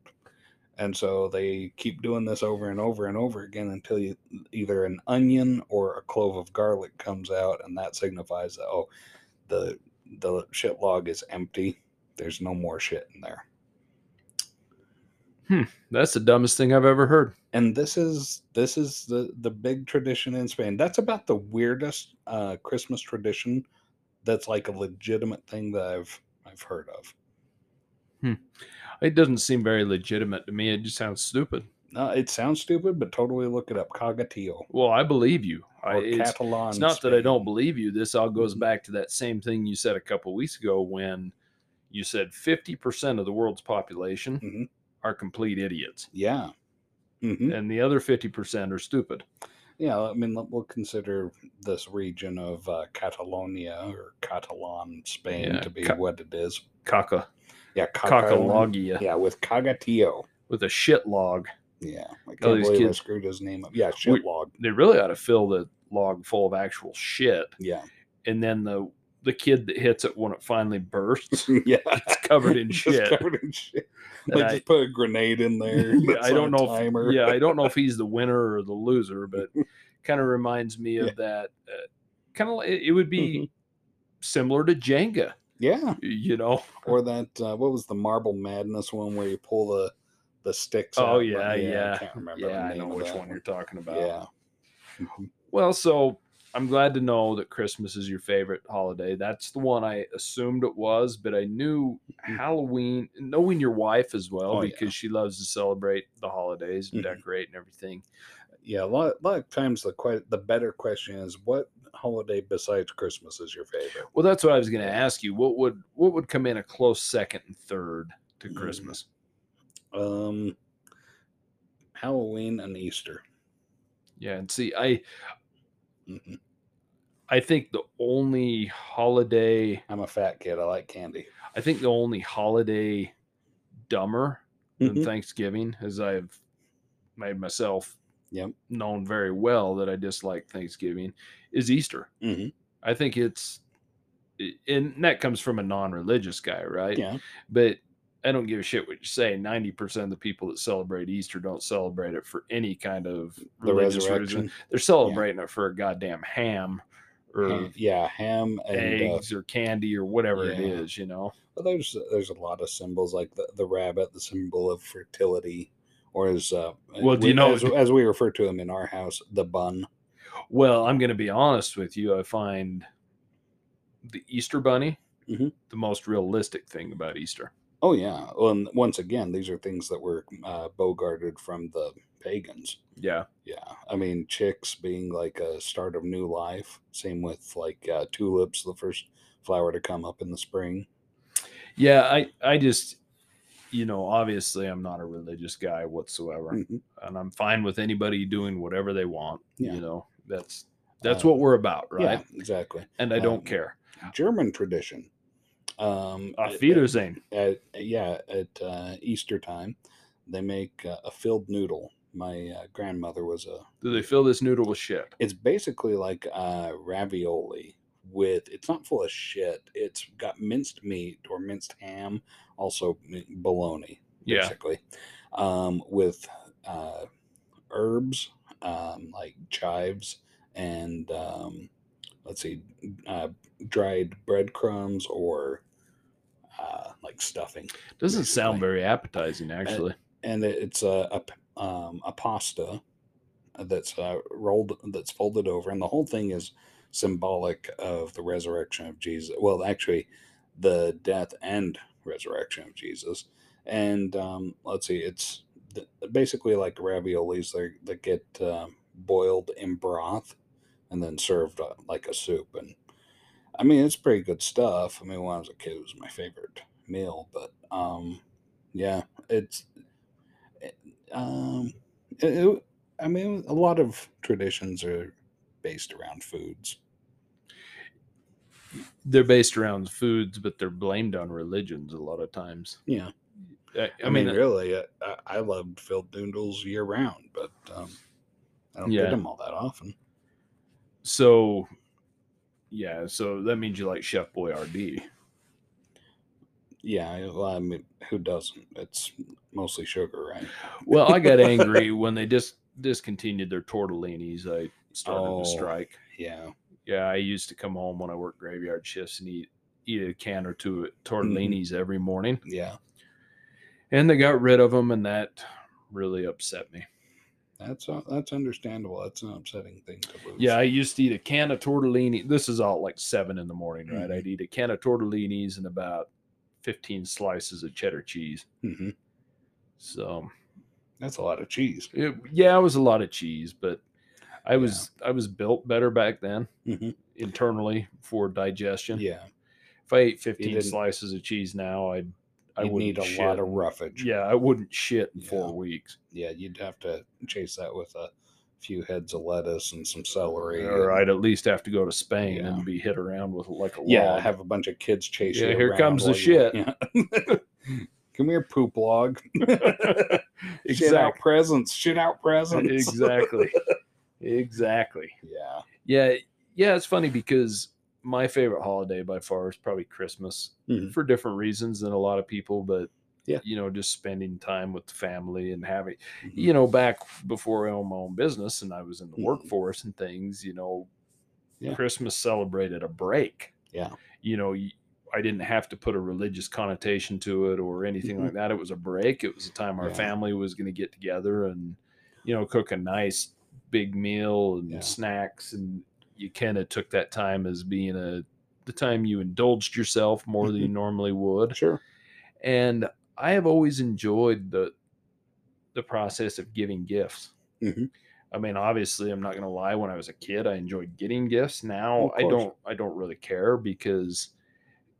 And so they keep doing this over and over and over again until you, either an onion or a clove of garlic comes out, and that signifies that oh, the the shit log is empty. There's no more shit in there. That's the dumbest thing I've ever heard. and this is this is the the big tradition in Spain. That's about the weirdest uh, Christmas tradition that's like a legitimate thing that I've I've heard of. It doesn't seem very legitimate to me. It just sounds stupid. Uh, it sounds stupid, but totally look it up. Cagatillo Well, I believe you. I, it's, Catalan. it's not that I don't believe you. This all goes Mhm. back to that same thing you said a couple weeks ago when you said 50% of the world's population Mhm. are complete idiots Yeah. hmm and the other 50% are stupid. Yeah, I mean, we'll consider this region of uh, Catalonia or Catalan, Spain, Yeah, to be ca- what it is. Caca, Yeah, cacalogia Yeah, with Cagatillo. with a shit log. Yeah, I All can't these believe I kids- screwed his name up. Yeah, shit log. They really ought to fill the log full of actual shit. Yeah, And then the the kid that hits it when it finally bursts, yeah. it's covered in Just shit. covered in shit. And Like I- just put a grenade in there. Yeah, that's I on don't a know. Timer. If, yeah, I don't know if he's the winner or the loser, but kind of reminds me of that. Uh, kind of, it, it would be Mhm. similar to Jenga, yeah. you know. Or that uh, what was the Marble Madness one where you pull the the sticks? Oh out, but yeah, yeah, I can't remember. yeah. I know which that one you're talking about. Yeah. Mhm. Well, so I'm glad to know that Christmas is your favorite holiday. That's the one I assumed it was, but I knew Mhm. Halloween, knowing your wife as well, Oh, yeah. because she loves to celebrate the holidays and Mhm. decorate and everything. Yeah, a lot, a lot of times the que- the better question is what holiday besides Christmas is your favorite? Well, that's what I was going to ask you. What would what would come in a close second and third to Mm. Christmas? Um, Halloween and Easter. Yeah, and see, I Mhm. I think the only holiday, I'm a fat kid. I like candy. I think the only holiday dumber than Mhm. Thanksgiving, as I've made myself Yep. known very well that I dislike Thanksgiving, is Easter. hmm I think it's, and that comes from a non-religious guy, right? Yeah. But I don't give a shit what you say. Ninety percent of the people that celebrate Easter don't celebrate it for any kind of The religious reason. They're celebrating it for a goddamn ham or Ham- yeah, ham and uh, eggs or candy or whatever it yeah. is. You know. Well, there's there's a lot of symbols like the, the rabbit, the symbol of fertility, or as uh, Well, do we- you know- as, as we refer to them in our house, the bun. Well, I'm going to be honest with you. I find the Easter bunny Mhm. the most realistic thing about Easter. Oh yeah. Well, and once again, these are things that were uh, bogarted from the pagans. Yeah. Yeah, I mean, chicks being like a start of new life. Same with like uh, tulips, the first flower to come up in the spring. Yeah. I, I just, you know, obviously I'm not a religious guy whatsoever. Mhm. And I'm fine with anybody doing whatever they want. Yeah. You know, that's, That's Uh, what we're about, right? Yeah, exactly. And I don't Um, care. German tradition. Um, Uh, at- Wiedersehen. at, yeah at uh, Easter time, they make uh, a filled noodle. My uh, grandmother was a. Do they fill this noodle with shit? It's basically like uh, ravioli with. It's not full of shit. It's got minced meat or minced ham, also bologna, Yeah. basically, um, with uh, herbs um, like chives and um, let's see, uh, dried breadcrumbs or uh, like stuffing. Doesn't sound very appetizing, actually. and it- it's a a, um, a pasta that's uh, rolled that's folded over, and the whole thing is symbolic of the resurrection of Jesus. Well, actually, the death and resurrection of Jesus. And um, let's see, it's basically like raviolis that get um boiled in broth and then served uh, like a soup. And I mean, it's pretty good stuff. I mean, when I was a kid, it was my favorite meal. But um, yeah, it's it- um, it, it- I mean, a lot of traditions are based around foods. They're based around foods, but they're blamed on religions a lot of times. Yeah, I, I, mean, really, I, I- I loved filled noodles year round, but um, I don't Yeah. get them all that often. so yeah, so that means you like Chef Boyardee. Yeah, I, well, I mean, who doesn't? It's mostly sugar, right? Well, I got angry when they dis- discontinued their tortellinis. I started Oh. to strike. Yeah, Yeah, I used to come home when I worked graveyard shifts and eat eat a can or two of tortellinis every morning, yeah, and they got rid of them, and that really upset me. that's uh, that's understandable. That's an upsetting thing to lose. Yeah, I used to eat a can of tortellini. This is all like seven in the morning, right? Mhm. I'd eat a can of tortellinis and about fifteen slices of cheddar cheese. hmm So that's a lot of cheese. it, yeah, it was a lot of cheese, but I was I was built better back then hmm internally for digestion. Yeah, If I ate fifteen slices of cheese now, I'd I would need a lot of roughage. Yeah, I wouldn't shit in four weeks. yeah, you'd have to chase that with a few heads of lettuce and some celery. Or and- I'd at least have to go to Spain Yeah. and be hit around with like a yeah, log. have a bunch of kids chase Yeah, you. here comes the shit. Yeah. Come here, poop log. Shit out exactly. presents. Shit out presents. exactly. Exactly. yeah. Yeah, yeah, it's funny because my favorite holiday by far is probably Christmas Mhm. for different reasons than a lot of people, but Yeah. you know, just spending time with the family and having, Mhm. you know, back before I owned my own business and I was in the Mhm. workforce and things, you know, Yeah. Christmas celebrated a break. Yeah. You know, I didn't have to put a religious connotation to it or anything Mhm. like that. It was a break. It was a time our Yeah. family was going to get together and, you know, cook a nice big meal and Yeah. snacks. And you kind of took that time as being a, the time you indulged yourself more than you Mm-hmm. normally would. Sure. And I have always enjoyed the, the process of giving gifts. Mhm. I mean, obviously, I'm not going to lie. When I was a kid, I enjoyed getting gifts. Now, I don't. I don't really care because,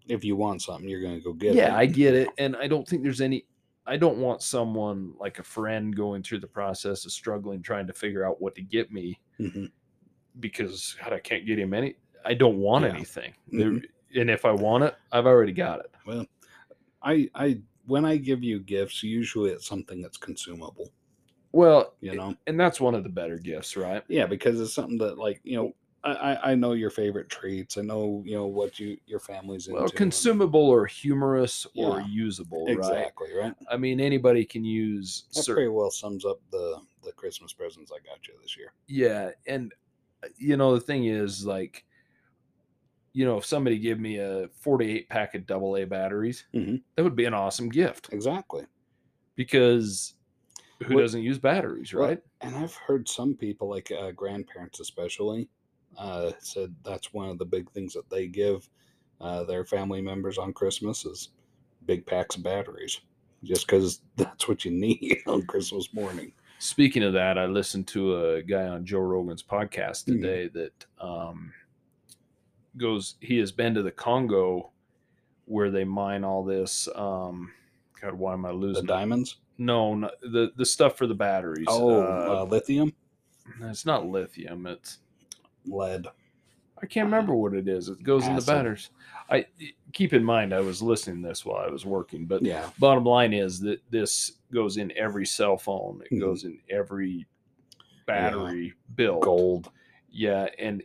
If you want something, you're going to go get it. yeah, I get it, and I don't think there's any. I don't want someone like a friend going through the process of struggling trying to figure out what to get me Mhm. because God, I can't get him any. I don't want Yeah. Mm-hmm. anything, and if I want it, I've already got it. Well, I, I, when I give you gifts, usually it's something that's consumable. Well, You know. and that's one of the better gifts, right? Yeah, because it's something that, like, you know, I, I- know your favorite treats. I know, you know, what you your family's into. Well, consumable or humorous or usable. Exactly, right? I mean, anybody can use That cer- pretty well sums up the the Christmas presents I got you this year. yeah, and uh, you know the thing is like, you know, if somebody give me a forty-eight pack of double A batteries, Mhm. that would be an awesome gift Exactly. because who What- doesn't use batteries, Well, right? and I've heard some people, like uh, grandparents especially, uh, said that's one of the big things that they give uh, their family members on Christmas is big packs of batteries, just because that's what you need on Christmas morning. Speaking of that, I listened to a guy on Joe Rogan's podcast Mhm. today that um, goes. He has been to the Congo where they mine all this. Um, God, why am I The losing? it? diamonds. No, no, the the stuff for the batteries. Oh, uh, uh, lithium. it's not lithium. It's lead. I can't remember what it is. It goes in the Acid. batters. I keep in mind I was listening to this while I was working, but Yeah. bottom line is that this goes in every cell phone. It Mhm. goes in every battery built. Gold. Yeah, and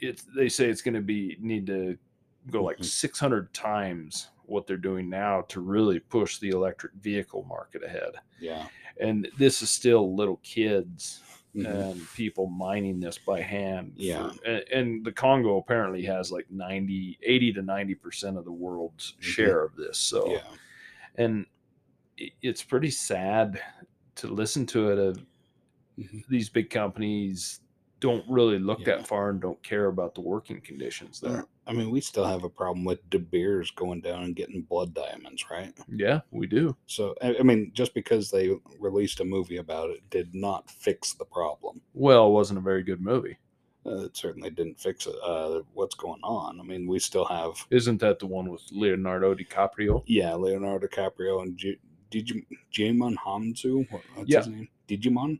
it's they say it's going to be need to go like Mhm. 600 times what they're doing now to really push the electric vehicle market ahead. Yeah. And this is still little kids Mhm. and people mining this by hand. for- Yeah. and, and the Congo apparently has like 90, 80 to 90% of the world's Mhm. share of this. So, yeah. and i- it's pretty sad to listen to it. Of Mhm. these big companies don't really look Yeah. that far and don't care about the working conditions there. I mean, we still have a problem with De Beers going down and getting blood diamonds, right? Yeah, we do. So, I I mean, just because they released a movie about it did not fix the problem. Well, it wasn't a very good movie. Uh, it certainly didn't fix it. Uh, what's going on? I mean, we still have, Isn't that the one with Leonardo DiCaprio? yeah, Leonardo DiCaprio and G- Digi- Jimon Hanzu. What- What's Yeah. his name? Digimon?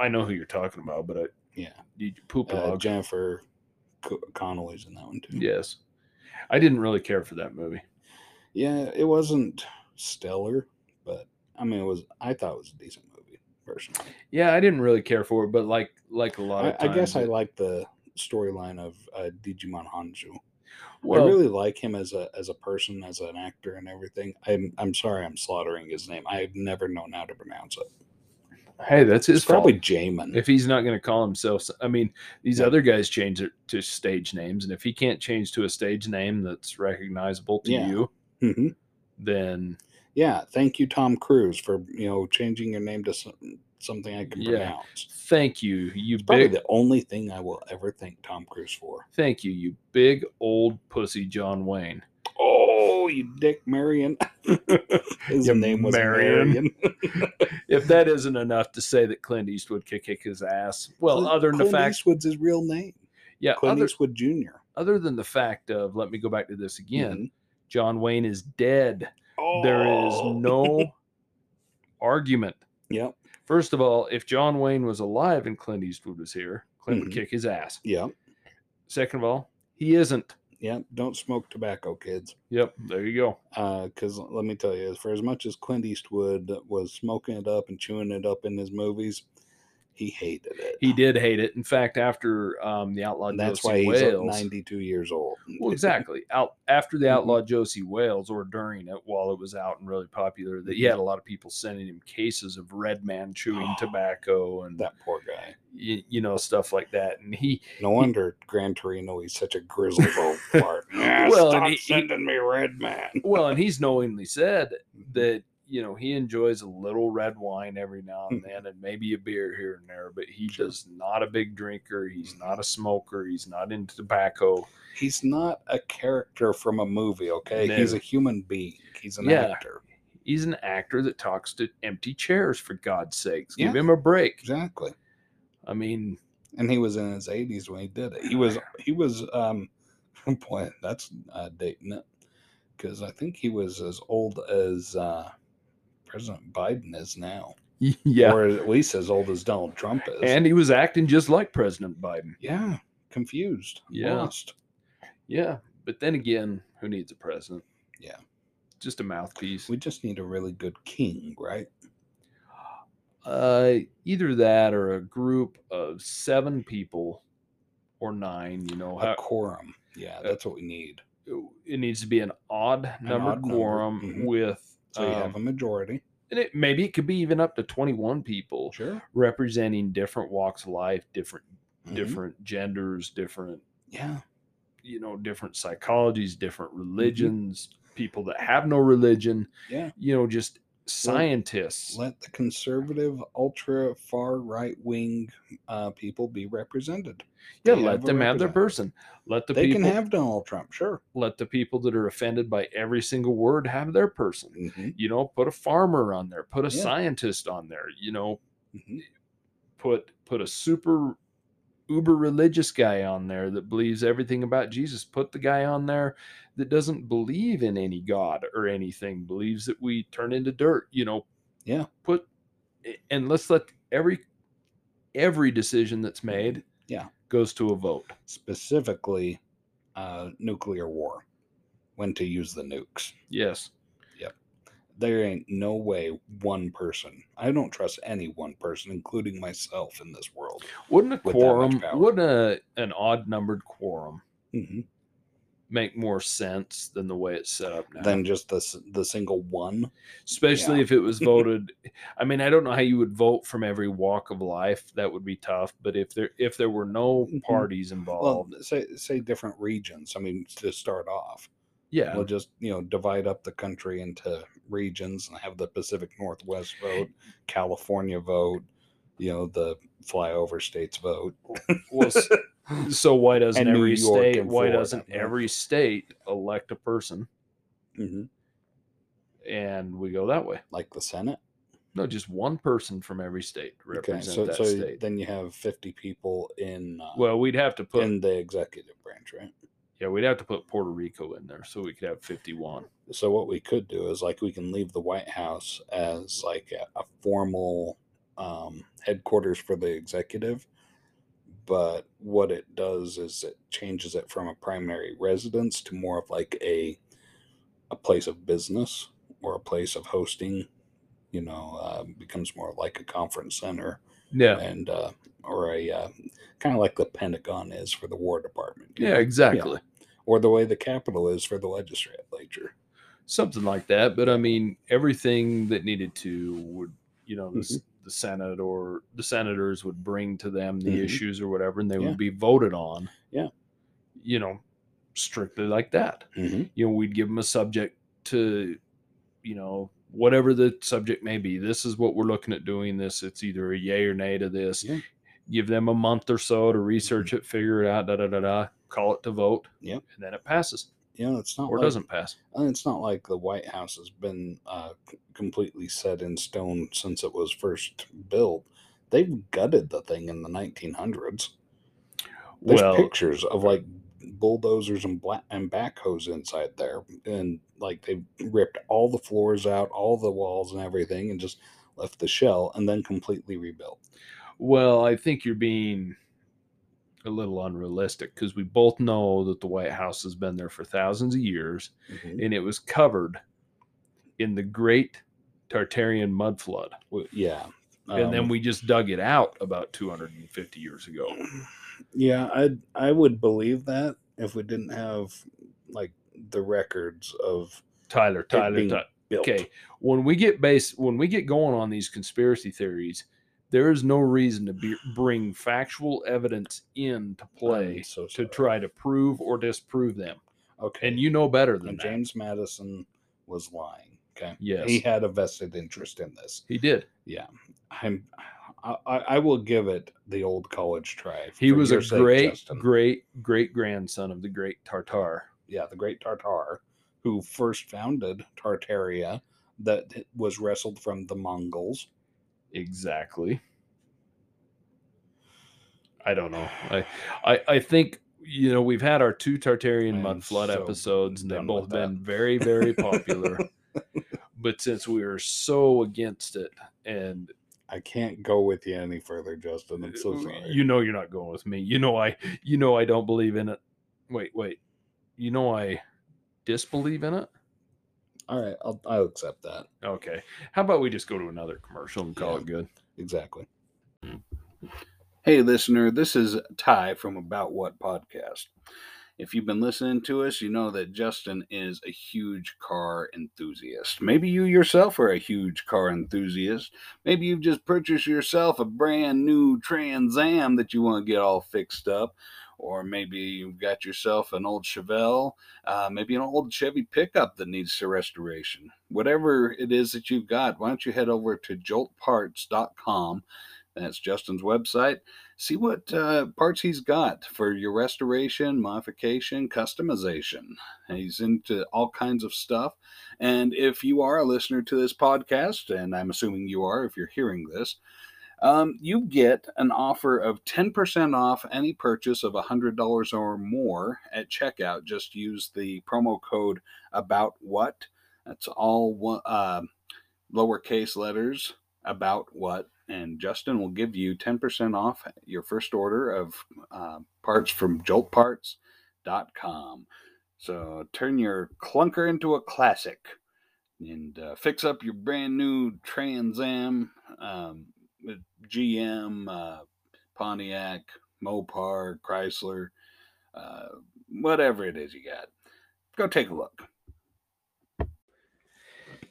I know who you're talking about, but I, Yeah. you poop Uh, log. Jennifer Connelly's in that one too. Yes. I didn't really care for that movie. Yeah, it wasn't stellar, but I mean, it was. I thought it was a decent movie personally. Yeah, I didn't really care for it, but like like a lot I, of I times, guess I like the storyline of uh, Digimon Hanju. well, I really like him as a as a person, as an actor, and everything. I'm I'm sorry, I'm slaughtering his name. I've never known how to pronounce it. Hey, that's his It's probably fault. Jamin. If he's not going to call himself, I mean, these Yeah. other guys change it to stage names, and if he can't change to a stage name that's recognizable to Yeah. you, hmm then Yeah, thank you, Tom Cruise, for you know changing your name to some, something I can Yeah. pronounce. thank you, you Probably big, the only thing I will ever thank Tom Cruise for. thank you, you big old pussy, John Wayne. Oh, you dick, Marion. His You name was Marion. Marion. If that isn't enough to say that Clint Eastwood could kick his ass, well, Clint- other than Clint the fact, Eastwood's his real name. yeah, Clint other, Eastwood Jr. other than the fact of, let me go back to this again. Mhm. John Wayne is dead. There is Oh. no argument. Yep. First of all, if John Wayne was alive and Clint Eastwood was here, Clint would Mhm. kick his ass. Yep. Second of all, he isn't. Yep. Don't smoke tobacco, kids. Yep, there you go. Uh, because let me tell you, for as much as Clint Eastwood was smoking it up and chewing it up in his movies, he hated it. He did hate it. In fact, after um, the Outlaw And that's Josie why he's Wales, 92 years old. well, exactly. Out after the Mhm. Outlaw Josie Wales, or during it, while it was out and really popular, that he Mhm. had a lot of people sending him cases of Red Man chewing tobacco and That poor guy. you, you know stuff like that. And he No wonder Gran Torino, he's such a grizzled old fart. Yeah, Well, and stop he- he- sending me red man. well, and he's knowingly said that you know he enjoys a little red wine every now and then, and maybe a beer here and there, but he Sure. does not a big drinker. He's not a smoker. He's not into tobacco. He's not a character from a movie, okay? No. He's a human being. He's an Yeah. actor. He's an actor that talks to empty chairs. For God's sakes, give Yeah. him a break. Exactly. I mean, and he was in his 80s when he did it. He was he was um boy, that's uh, dating it because I think he was as old as uh, President Biden is now, yeah, or at least as old as Donald Trump is. and he was acting just like President Biden. yeah, confused, Yeah. lost. Yeah, but then again, who needs a president? Yeah. just a mouthpiece. We just need a really good king, right? Uh, either that or a group of seven people or nine. You know, A how, quorum. Yeah, that's what we need. it needs to be an odd number odd number, quorum mhm. with. So you have um, a majority. and it, maybe it could be even up to 21 people Sure. representing different walks of life, different Mhm. different genders, different Yeah. you know different psychologies, different religions, people that have no religion. Mm-hmm. Yeah. you know, just scientists. Let the conservative, ultra far right wing uh, people be represented. yeah, they let have them have their person. Let the they people can have Donald Trump, sure. let the people that are offended by every single word have their person. Mm-hmm. You know, put a farmer on there, put a Yeah. scientist on there, you know, Mhm. put put a super uber religious guy on there that believes everything about Jesus. Put the guy on there that doesn't believe in any God or anything, believes that we turn into dirt, you know. Yeah. Put and let's let every every decision that's made Yeah. goes to a vote. specifically uh, nuclear war, when to use the nukes. Yes. Yep. There ain't no way one person. I don't trust any one person, including myself, in this world. Wouldn't a With that much quorum, wouldn't a, an odd numbered quorum hmm make more sense than the way it's set up now? Than just the the single one. Especially yeah. if it was voted. I mean, I don't know how you would vote from every walk of life. That would be tough. But if there if there were no Mhm. parties Well, involved, say say different regions. I mean, to start off, yeah, we'll just you know divide up the country into regions and have the Pacific Northwest vote, California vote, you know the flyover states vote. well, so why doesn't every York state? Why doesn't every state elect a person, hmm and we go that way? Like the Senate. No, just one person from every state Okay, so that so state. then you have fifty people in uh, well, we'd have to put in the executive branch, right? yeah, we'd have to put Puerto Rico in there so we could have fifty-one. So what we could do is like we can leave the White House as like a, a formal um, headquarters for the executive, but what it does is it changes it from a primary residence to more of like a a place of business or a place of hosting. You know, uh, becomes more like a conference center Yeah, and uh, or a uh, kind of like the Pentagon is for the War Department. yeah, know? exactly. or the way the Capitol is for the legislature. something like that. But I mean, everything that needed to would, you know, the, Mm-hmm. the Senate or the senators would bring to them the Mhm. issues or whatever, and they Yeah. would be voted on. Yeah. You know, strictly like that. Mm-hmm. You know, we'd give them a subject to, you know, whatever the subject may be. This is what we're looking at doing. This, it's either a yay or nay to this. Yeah. Give them a month or so to research it, figure it out, da da da da, call it to vote. Yep. And then it passes You know, it's not or like, doesn't pass. it's not like the White House has been uh, completely set in stone since it was first built. They've gutted the thing in the 1900s. There's well, pictures of like bulldozers and black and backhoes inside there, and like they ripped all the floors out, all the walls and everything, and just left the shell, and then completely rebuilt. Well, I think you're being a little unrealistic because we both know that the White House has been there for thousands of years Mhm. and it was covered in the great Tartarian mud flood. Yeah, and then um, we just dug it out about 250 years ago. Yeah, I I would believe that if we didn't have like the records of Tyler, Tyler, Tyler. Okay. When we get base when we get going on these conspiracy theories, there is no reason to be, bring factual evidence into play I'm so to sorry. try to prove or disprove them. Okay, And you know better than and that. James Madison was lying. Okay, Yes. he had a vested interest in this. He did. Yeah, I'm. I, I will give it the old college try. He for was a your sake, great, Justin. great, great grandson of the great Tartar. yeah, the great Tartar, who first founded Tartaria, that was wrestled from the Mongols. Exactly. I don't know. I, I, I think you know we've had our two Tartarian mud flood so episodes, and they've both that. been very, very popular. but since we are so against it, and I can't go with you any further, Justin. I'm so uh, sorry. you know you're not going with me. You know I, you know I don't believe in it. Wait, wait. You know I disbelieve in it. All right, I'll I'll accept that. Okay. How about we just go to another commercial and call Yeah. it good? Exactly. Hey, listener, this is Ty from About What Podcast. If you've been listening to us, you know that Justin is a huge car enthusiast. Maybe you yourself are a huge car enthusiast. Maybe you've just purchased yourself a brand new Trans Am that you want to get all fixed up. Or maybe you've got yourself an old Chevelle, uh, maybe an old Chevy pickup that needs some restoration. Whatever it is that you've got, why don't you head over to joltparts.com? That's Justin's website see what uh, parts he's got for your restoration, modification, customization. He's into all kinds of stuff. And if you are a listener to this podcast, and I'm assuming you are if you're hearing this, um, you get an offer of 10% off any purchase of $100 or more at checkout. Just use the promo code about what. That's all uh, lowercase letters about what, and Justin will give you 10% off your first order of uh, parts from joltparts.com. So turn your clunker into a classic and uh, fix up your brand new Trans Am, um, GM, uh, Pontiac, Mopar, Chrysler, uh, whatever it is you got. Go take a look.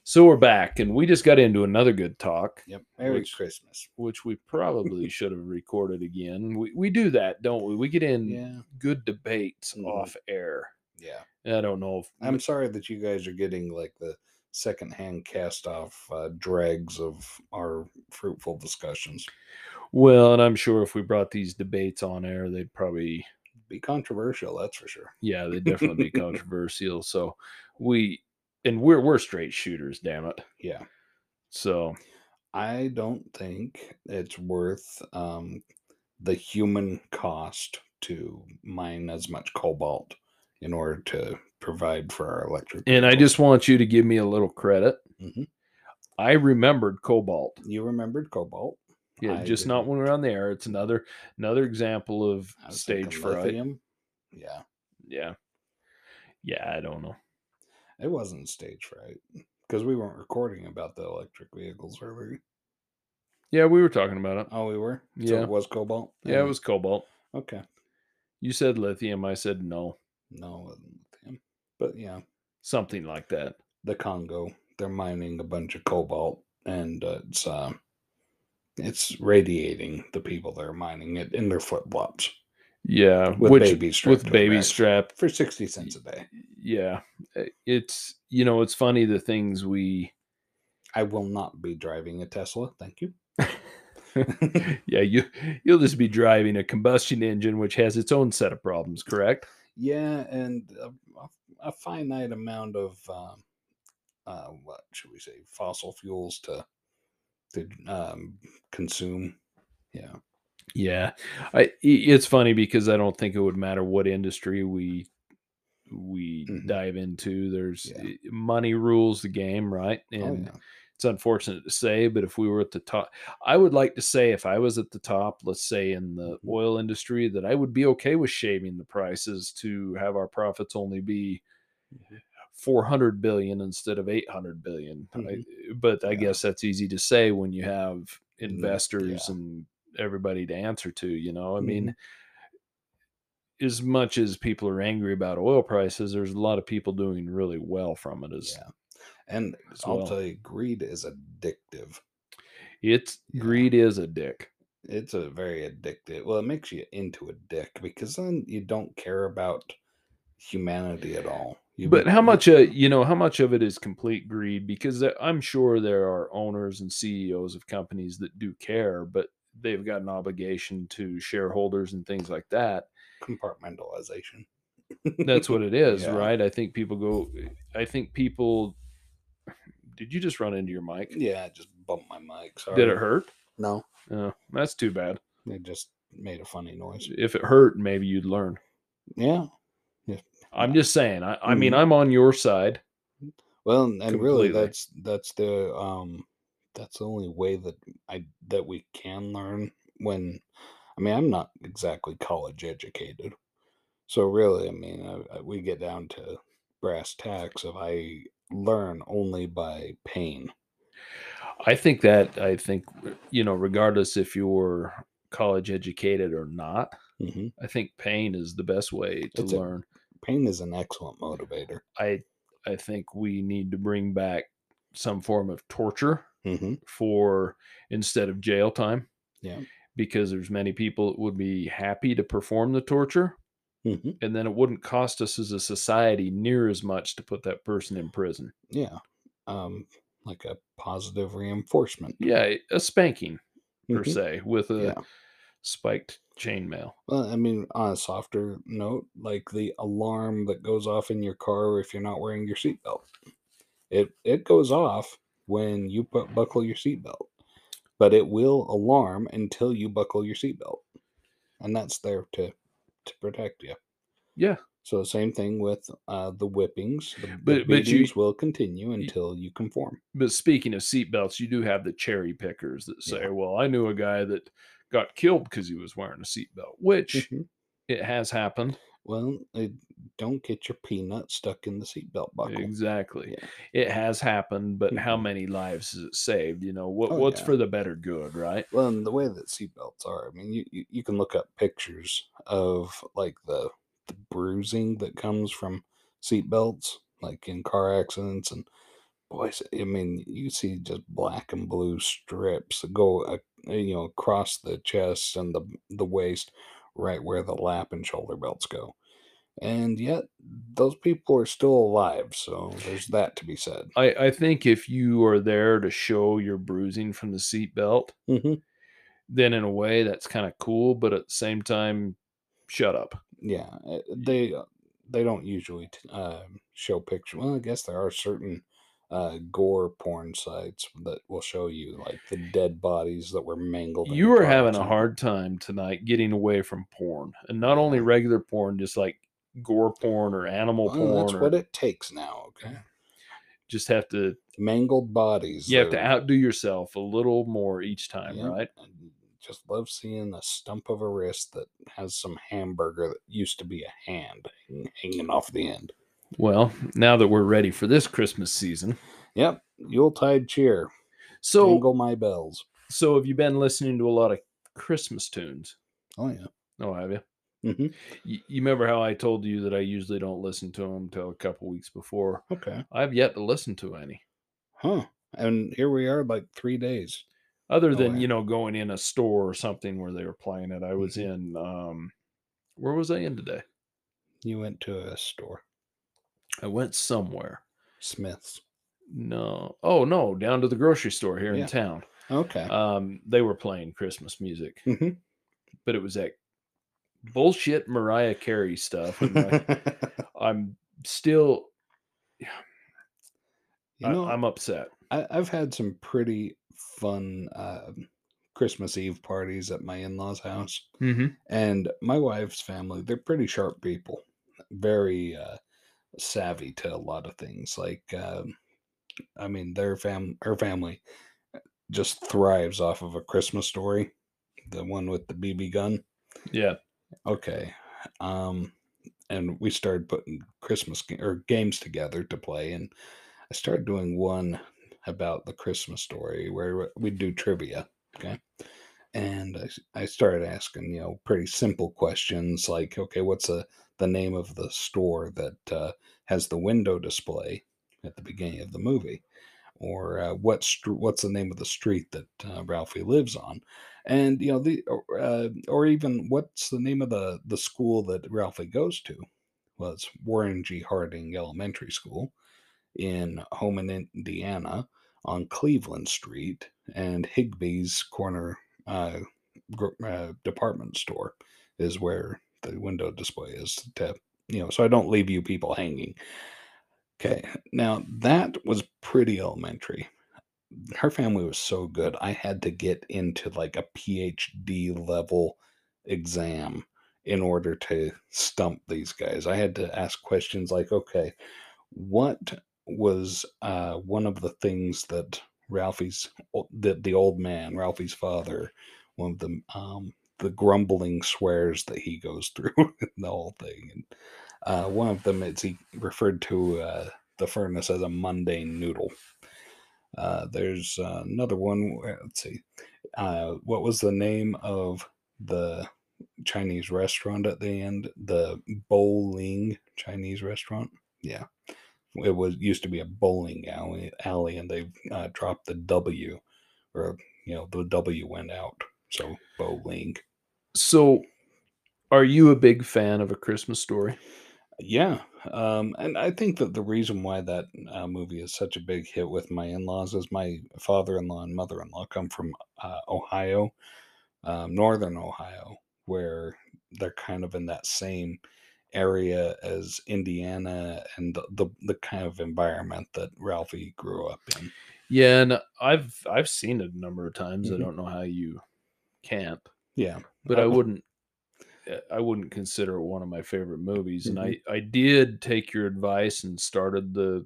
So we're back, and we just got into another good talk, Yep. Merry Which- Christmas. which we probably should have recorded again. We we do that, don't we? We get in Yeah. good debates Mhm. off air. Yeah. I don't know if I'm sorry that you guys are getting like the secondhand cast off uh, dregs of our fruitful discussions. well, and I'm sure if we brought these debates on air, they'd probably Be controversial, that's for sure. yeah, they'd definitely be controversial. So we and we're we're straight shooters, damn it. Yeah. So I don't think it's worth um, the human cost to mine as much cobalt in order to provide for our electric. and I just want you to give me a little credit. Mhm. I remembered cobalt. you remembered cobalt. Yeah, I just not didn't. when we're on the air. It's another another example of stage fright. Yeah, Yeah. Yeah, I don't know. it wasn't stage fright because we weren't recording about the electric vehicles were we? Yeah, we were talking about it. Oh, we were. So Yeah. it was cobalt. Yeah, it was cobalt. okay. You said lithium. I said no. No, it wasn't lithium. But yeah, Something like that. the Congo. They're mining a bunch of cobalt, and uh, it's uh, it's radiating the people that are mining it in their flip flops Yeah. with which baby strapped with baby strap. for sixty cents a day. Yeah. uh, It's you know, it's funny the things we I will not be driving a Tesla. Thank you. yeah, you you'll just be driving a combustion engine which has its own set of problems, correct? Yeah, and a, a- finite amount of um, uh, what should we say, fossil fuels to to um, consume. Yeah, Yeah. I it's funny because I don't think it would matter what industry we we Mhm. dive into. There's Yeah. money rules the game, right? And oh yeah, it's unfortunate to say, but if we were at the top, I would like to say if I was at the top, let's say in the Mhm. oil industry, that I would be okay with shaving the prices to have our profits only be Mhm. 400 billion instead of 800 billion. I- Mhm. but I Yeah. guess that's easy to say when you have Mm, investors yeah. and everybody to answer to, you know? I Mhm. mean, as much as people are angry about oil prices, there's a lot of people doing really well from it as, yeah. And I'll well. tell you, greed is addictive. It's greed is a dick. It's a very addictive. Well, it makes you into a dick because then you don't care about humanity at all. You But how much, uh, you know, how much of it is complete greed? Because I'm sure there are owners and CEOs of companies that do care, but they've got an obligation to shareholders and things like that. compartmentalization? That's what it is, Yeah. right? I think people go. I think people. Did you just run into your mic? Yeah, I just bumped my mic. Sorry. Did it hurt? No, Oh, that's too bad. it just made a funny noise. If it hurt, maybe you'd learn. Yeah. yeah. I'm just saying. I, I mean, Mhm. I'm on your side. Well, and really, that's that's the um that's the only way that I that we can learn when I mean I'm not exactly college educated, so really I mean I, I, we get down to brass tacks If I learn only by pain. I think that I think you know, regardless if you're college educated or not, hmm I think pain is the best way to It's a- learn. Pain is an excellent motivator. I I think we need to bring back some form of torture hmm for instead of jail time. Yeah. Because there's many people that would be happy to perform the torture hmm and then it wouldn't cost us as a society near as much to put that person in prison. Yeah, um, like a positive reinforcement. Yeah, a spanking per Mhm. se with a Yeah. spiked chainmail. Well, I mean, on a softer note, like the alarm that goes off in your car if you're not wearing your seatbelt. It it goes off when you put buckle your seatbelt, but it will alarm until you buckle your seatbelt, and that's there to to protect you. Yeah. So same thing with uh, the whippings. The, But- the but you- will continue until you conform. But speaking of seatbelts, you do have the cherry pickers that say, Yeah. "Well, I knew a guy that got killed because he was wearing a seatbelt," which Mhm. it has happened. Well, uh, don't get your peanut stuck in the seatbelt buckle. Exactly, Yeah. it has happened. But how Mhm. many lives has it saved? You know, what Oh, what's yeah. for the better good, right? Well, and the way that seatbelts are, I mean, you, you, you can look up pictures of like the, the bruising that comes from seatbelts, like in car accidents. And boys, I mean, you see just black and blue strips that go, uh, you know, across the chest and the, the waist, right where the lap and shoulder belts go. And yet, those people are still alive. So there's that to be said. I I think if you are there to show your bruising from the seatbelt, hmm then in a way that's kind of cool. But at the same time, shut up. yeah uh, they uh, they don't usually uh, show pictures well i guess there are certain uh, gore porn sites that will show you like the dead bodies that were mangled You were having a hard time tonight getting away from porn, and not only regular porn, just like gore porn or animal porn. that's or what it takes now okay just have to mangled bodies you have to outdo yourself a little more each time, yeah, right? and just love seeing a stump of a wrist that has some hamburger that used to be a hand hanging off the end Well, now that we're ready for this Christmas season, yep yuletide cheer so jingle my bells so have you been listening to a lot of Christmas tunes? oh yeah Oh, have you? Hmm You, you remember how I told you that I usually don't listen to them until a couple weeks before? okay I've yet to listen to any, Huh. And here we are, like three days. other No than way. you know going in a store or something where they were playing it. I was Mhm. in um, where was I in today? You went to a store, I went somewhere. Smith's. No, oh no, down to the grocery store here Yeah. in town. Okay. Um, they were playing Christmas music, Mhm. but it was that bullshit Mariah Carey stuff. And like, I'm still, you I, know, I'm upset. I, I've had some pretty fun uh, Christmas Eve parties at my in law's house. Mm-hmm. And my wife's family, they're pretty sharp people, very uh, savvy to a lot of things. Like, um, I mean, their fam, her family just thrives off of a Christmas story, the one with the BB gun. Yeah, Okay. Um, and we started putting Christmas or games together to play, and I started doing one about the Christmas story where we'd do trivia. Okay. And I, started asking, you know, pretty simple questions like, okay, what's the, the name of the store that uh, has the window display at the beginning of the movie? Or uh, what's the name of the street that uh, Ralphie lives on? And you know the or, uh, or even what's the name of the the school that Ralphie goes to? Well, it's Warren G. Harding Elementary School in Hohman, Indiana, on Cleveland Street, and Higbee's corner uh, uh, department store is where the window display is. To you know, so I don't leave you people hanging. Okay, now that was pretty elementary her family was so good i had to get into like a phd level exam in order to stump these guys. I had to ask questions like okay what was uh, one of the things that ralphie's that the old man ralphie's father one of the um the grumbling swears that he goes through the whole thing? And uh, one of them is he referred to uh, the furnace as a mundane noodle uh, there's uh, another one. Let's see. Uh, what was the name of the Chinese restaurant at the end? The Bowling Chinese restaurant. Yeah, it was used to be a bowling alley, alley, and they uh, dropped the W, or you know the W went out. So bowling. So, are you a big fan of a Christmas story? Yeah, um, and I think that the reason why that uh, movie is such a big hit with my in-laws is my father-in-law and mother-in-law come from uh, Ohio, um, northern Ohio, where they're kind of in that same area as Indiana and the the, the kind of environment that Ralphie grew up in. Yeah, and I've I've seen it a number of times. Mhm. I don't know how you can't, Yeah, but I Uh, wouldn't. Uh, I wouldn't consider it one of my favorite movies. And Mhm. I I did take your advice and started the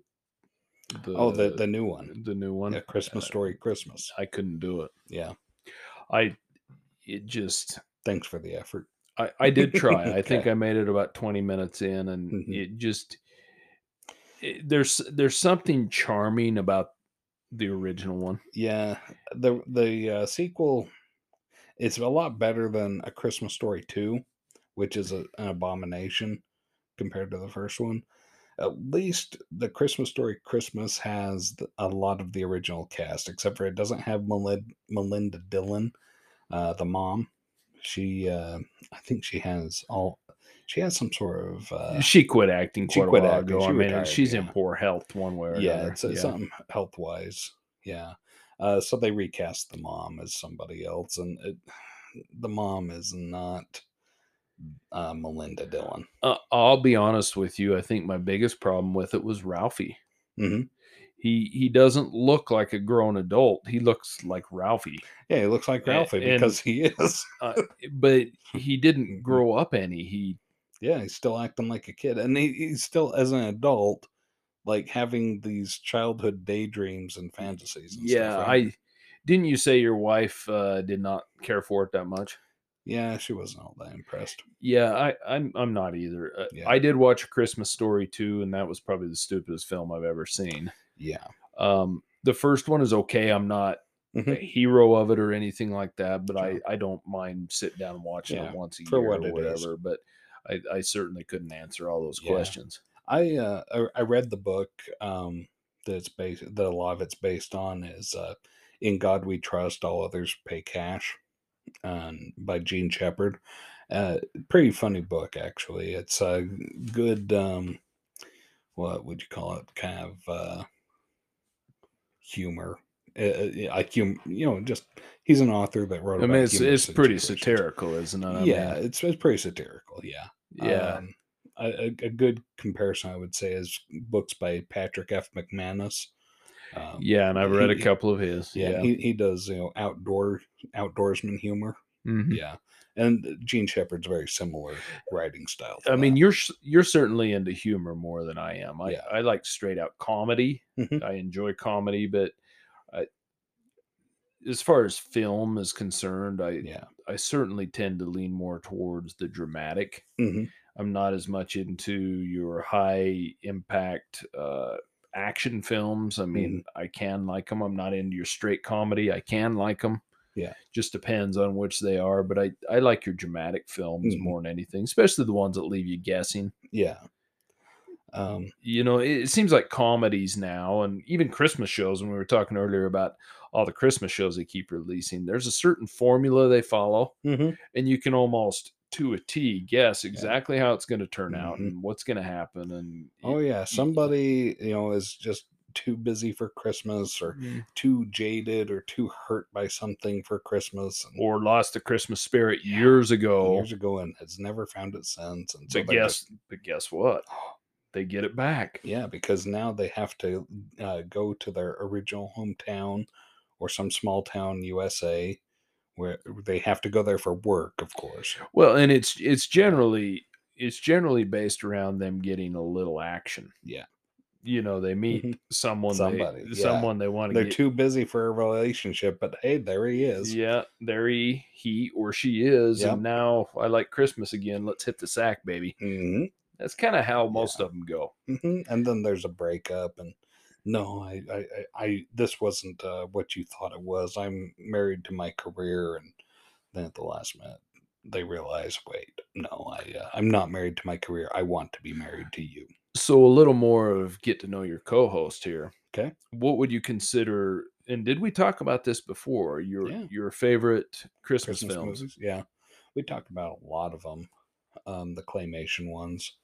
the oh, the the new one, the new one. yeah, Christmas Uh, Story, Christmas. I couldn't do it. Yeah, I it just thanks for the effort. I, I did try. I think I made it about 20 minutes in and Mhm. it just it, there's there's something charming about the original one. Yeah, the the uh, sequel, it's a lot better than A Christmas Story two, which is a, an abomination compared to the first one. At least the Christmas Story Christmas has a lot of the original cast, except for it doesn't have Melinda, Melinda Dillon, uh, the mom. She, uh, I think she has all. She has some sort of. Uh, she quit acting she quite quit a while acting. ago. She I mean, retired, she's in poor health one way or yeah, another. it's, it's something health wise. Yeah. Uh, so they recast the mom as somebody else, and it, the mom is not uh, Melinda Dillon. Uh, I'll be honest with you. I think my biggest problem with it was Ralphie. hmm He he doesn't look like a grown adult. He looks like Ralphie, Yeah, he looks like Ralphie and- because he is. uh, but he didn't grow up any. He Yeah, he's still acting like a kid, and he, he's still as an adult, like having these childhood daydreams and fantasies. And yeah. stuff, right? I didn't you say your wife uh, did not care for it that much? yeah, she wasn't all that impressed. Yeah, I, I'm I'm not either. Uh, Yeah. I did watch a Christmas Story too, and that was probably the stupidest film I've ever seen. Yeah, Um, the first one is okay. I'm not a Mhm. hero of it or anything like that, but I. I don't mind sitting down and watching Yeah, it once a year or it is. whatever. But I, I certainly couldn't answer all those questions. I uh I, I read the book um that's based that a lot of it's based on is uh In God We Trust, All Others Pay Cash, um, by Jean Shepherd. Uh pretty funny book actually. It's a good um what would you call it? Kind of uh humor. Uh, like hum, you know, just he's an author that wrote. I mean, about it's it's pretty satirical, isn't it? I yeah, mean, it's it's pretty satirical. Yeah, yeah. um, a, a good comparison, I would say, is books by Patrick F. McManus. Um, yeah, and I've read a couple of his. yeah, Yeah, He, he does you know outdoor outdoorsman humor. Mhm. Yeah, and Jean Shepherd's very similar writing style. I mean, you're you're certainly into humor more than I am. I Yeah. I like straight out comedy. Mhm. I enjoy comedy, but I, as far as film is concerned, I yeah, I certainly tend to lean more towards the dramatic. hmm I'm not as much into your high impact uh, action films. I mean, Mm-hmm. I can like them. I'm not into your straight comedy. I can like them. Yeah. just depends on which they are. But I I like your dramatic films Mhm. more than anything, especially the ones that leave you guessing. yeah. Um, You know, it, it seems like comedies now, and even Christmas shows. When we were talking earlier about all the Christmas shows they keep releasing, there's a certain formula they follow mhm. and you can almost to a T guess exactly how it's going to turn out Mhm. and what's going to happen. And Oh yeah, somebody you know is just too busy for Christmas or Mm. too jaded or too hurt by something for Christmas. And or lost the Christmas spirit Yeah, years ago. years ago and has never found it since. And so but guess, just- but guess what? They get it back. yeah, because now they have to uh, go to their original hometown or some small town USA where they have to go there for work, of course. Well, and it's it's generally it's generally based around them getting a little action. Yeah. You know, they meet Mhm. someone Somebody, they, yeah. someone they want to They're get. too busy for a relationship, but hey, there he is. Yeah, there he, he or she is, Yep. and now I like Christmas again. Let's hit the sack, baby. hmm That's kind of how most of them go. hmm And then there's a breakup, and no, I, I, I, this wasn't uh, what you thought it was. I'm married to my career, and then at the last minute, they realize, wait, no, I, uh, I'm not married to my career. I want to be married to you. So a little more of get to know your co-host here. Okay. What would you consider? And did we talk about this before? Your Yeah. your favorite Christmas, Christmas films? movies, yeah, we talked about a lot of them. Um, the claymation ones.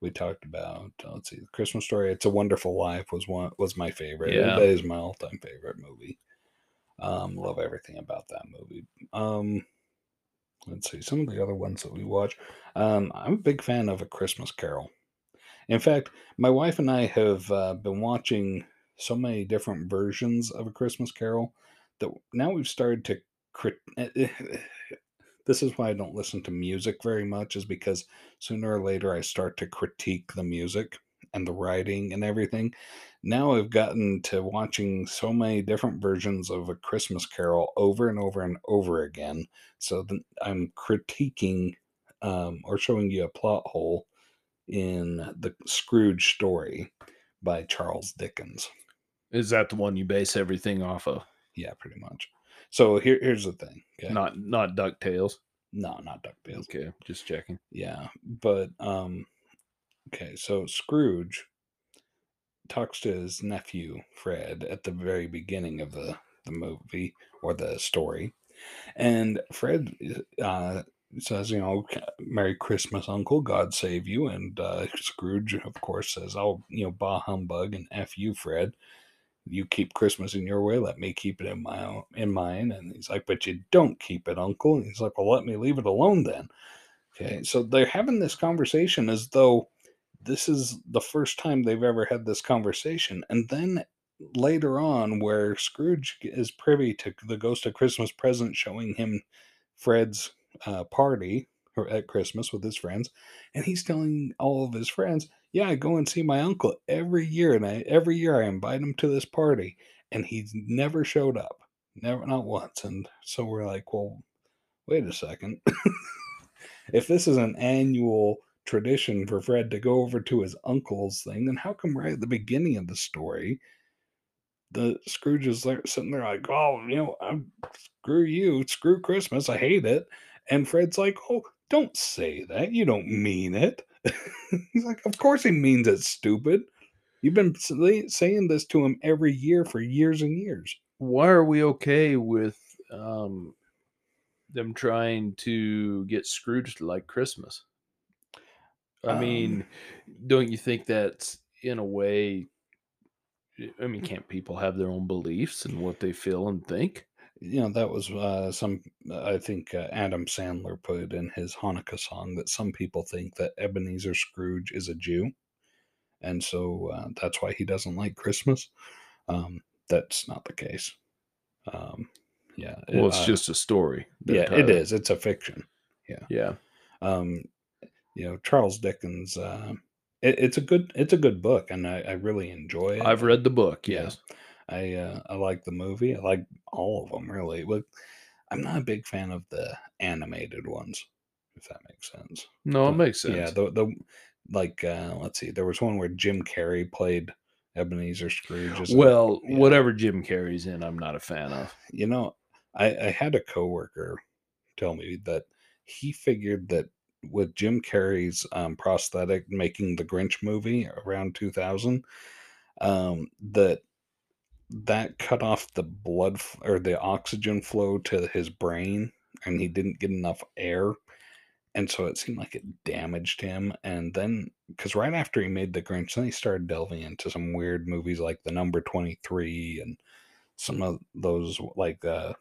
We talked about let's see, the Christmas Story. It's a Wonderful Life was one was my favorite. Yeah. That is my all time favorite movie. Um, love everything about that movie. Um, let's see some of the other ones that we watch. Um, I'm a big fan of A Christmas Carol. In fact, my wife and I have uh, been watching so many different versions of A Christmas Carol that now we've started to. Crit- this is why I don't listen to music very much, is because sooner or later I start to critique the music and the writing and everything. Now I've gotten to watching so many different versions of A Christmas Carol over and over and over again. So then I'm critiquing um, or showing you a plot hole in the Scrooge story by Charles Dickens. Is that the one you base everything off of? Yeah, pretty much. So here, here's the thing. Okay? Not not Ducktales. no, not DuckTales. Okay, just checking. Yeah, but um, okay. So Scrooge talks to his nephew Fred at the very beginning of the the movie or the story, and Fred uh, says, "You know, Merry Christmas, Uncle. God save you." And uh, Scrooge, of course, says, "Oh, you know, bah humbug and f you, Fred." You keep Christmas in your way. Let me keep it in my own, in mine. And he's like, "But you don't keep it, Uncle." And he's like, "Well, let me leave it alone then." Okay, so they're having this conversation as though this is the first time they've ever had this conversation. And then later on, where Scrooge is privy to the Ghost of Christmas present showing him Fred's uh, party at Christmas with his friends, and he's telling all of his friends, "Yeah, I go and see my uncle every year, and I every year I invite him to this party, and he's never showed up, never, not once." And so we're like, "Well, wait a second. if this is an annual tradition for Fred to go over to his uncle's thing, then how come right at the beginning of the story, the Scrooge is there sitting there like, oh, you know, I'm, screw you, screw Christmas, I hate it. And Fred's like, oh, don't say that. You don't mean it. He's like, of course he means it, stupid. You've been saying this to him every year for years and years. Why are we okay with um, them trying to get Scrooge like Christmas? I Um, mean, don't you think that's in a way? I mean, can't people have their own beliefs and what they feel and think? You know that was uh, some i think uh, adam sandler put it in his hanukkah song that some people think that ebenezer scrooge is a jew and so uh, that's why he doesn't like christmas um, that's not the case um, yeah Well, it's uh, just a story. yeah it is it's a fiction Yeah. Yeah um, you know charles dickens uh, it, it's a good it's a good book and i, I really enjoy it I've read the book. Yeah. I uh, I like the movie. I like all of them really. But I'm not a big fan of the animated ones, if that makes sense. No, it makes sense. Yeah, the the like uh, let's see, there was one where Jim Carrey played Ebenezer Scrooge. as a- well, yeah. whatever Jim Carrey's in, I'm not a fan of. you know, I, I had a coworker tell me that he figured that with Jim Carrey's um, prosthetic making the Grinch movie around 2000, um, that that cut off the blood f- or the oxygen flow to his brain, and he didn't get enough air. And so it seemed like it damaged him. And then, because right after he made the Grinch, then he started delving into some weird movies like The Number 23 and some of those like uh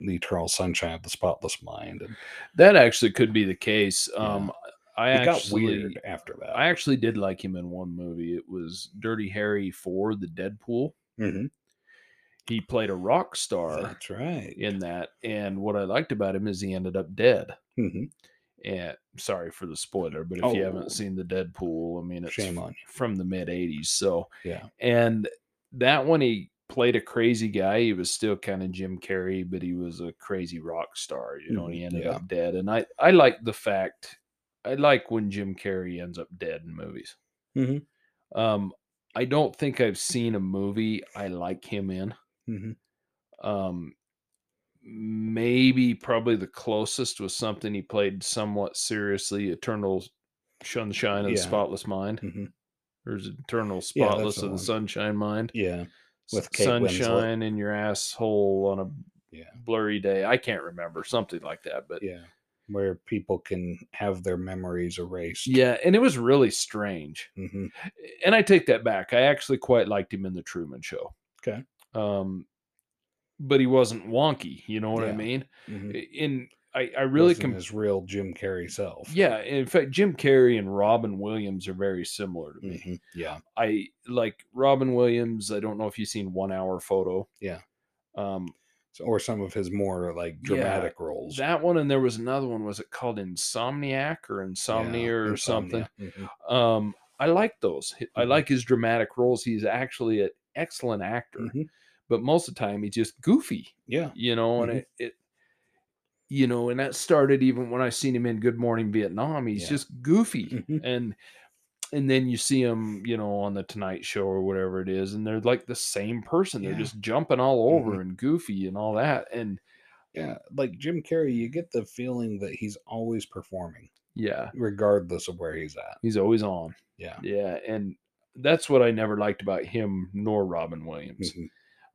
the eternal sunshine of the spotless mind and That actually could be the case. Yeah. Um, I it got weird after that I actually did like him in one movie. It was Dirty Harry for the Dead Pool. Mhm. He played a rock star that's right in that, and what I liked about him is he ended up dead. Mhm. And sorry for the spoiler, but if you Oh. haven't seen the Dead Pool, I mean, it's shame on you from the mid '80s. So yeah and that one he played a crazy guy. He was still kind of Jim Carrey, but he was a crazy rock star, you know, and he ended yeah. up dead. And I I like the fact I like when Jim Carrey ends up dead in movies. Mhm. Um I don't think I've seen a movie I like him in. Mhm. Um maybe probably the closest was something he played somewhat seriously, Eternal Sunshine of the Spotless Mind. Mhm. Or is it Eternal Yeah, Spotless the of the. Sunshine Mind? yeah with Kate Winslet. sunshine in your asshole on a yeah blurry day. I can't remember something like that, but yeah. yeah where people can have their memories erased Yeah, and it was really strange. hmm And I take that back. I actually quite liked him in the Truman Show. Okay. Um, but he wasn't wonky. You know what I Yeah. mean? hmm In I, I really Wasn't can. his real Jim Carrey self Yeah, in fact, Jim Carrey and Robin Williams are very similar to me. Mhm. yeah I like Robin Williams. I don't know if you've seen One Hour Photo. Yeah. Um, So- or some of his more like Yeah, dramatic roles. That one, and there was another one. Was it called Insomniac or Insomnia or something? Insomnia. Mhm. Um, I like those. I Mhm. like his dramatic roles. He's actually an excellent actor, Mhm. But most of the time he's just goofy, Yeah. you know. And Mhm. it, it, you know, and that started even when I seen him in Good Morning Vietnam. He's Yeah. just goofy, Mhm. and and then you see him, you know, on the Tonight Show or whatever it is, and they're like the same person. They're just jumping all over Mhm. and goofy and all that. And Yeah. Like Jim Carrey, you get the feeling that he's always performing, yeah, regardless of where he's at. he's always on. Yeah. Yeah, and that's what I never liked about him nor Robin Williams. Mhm.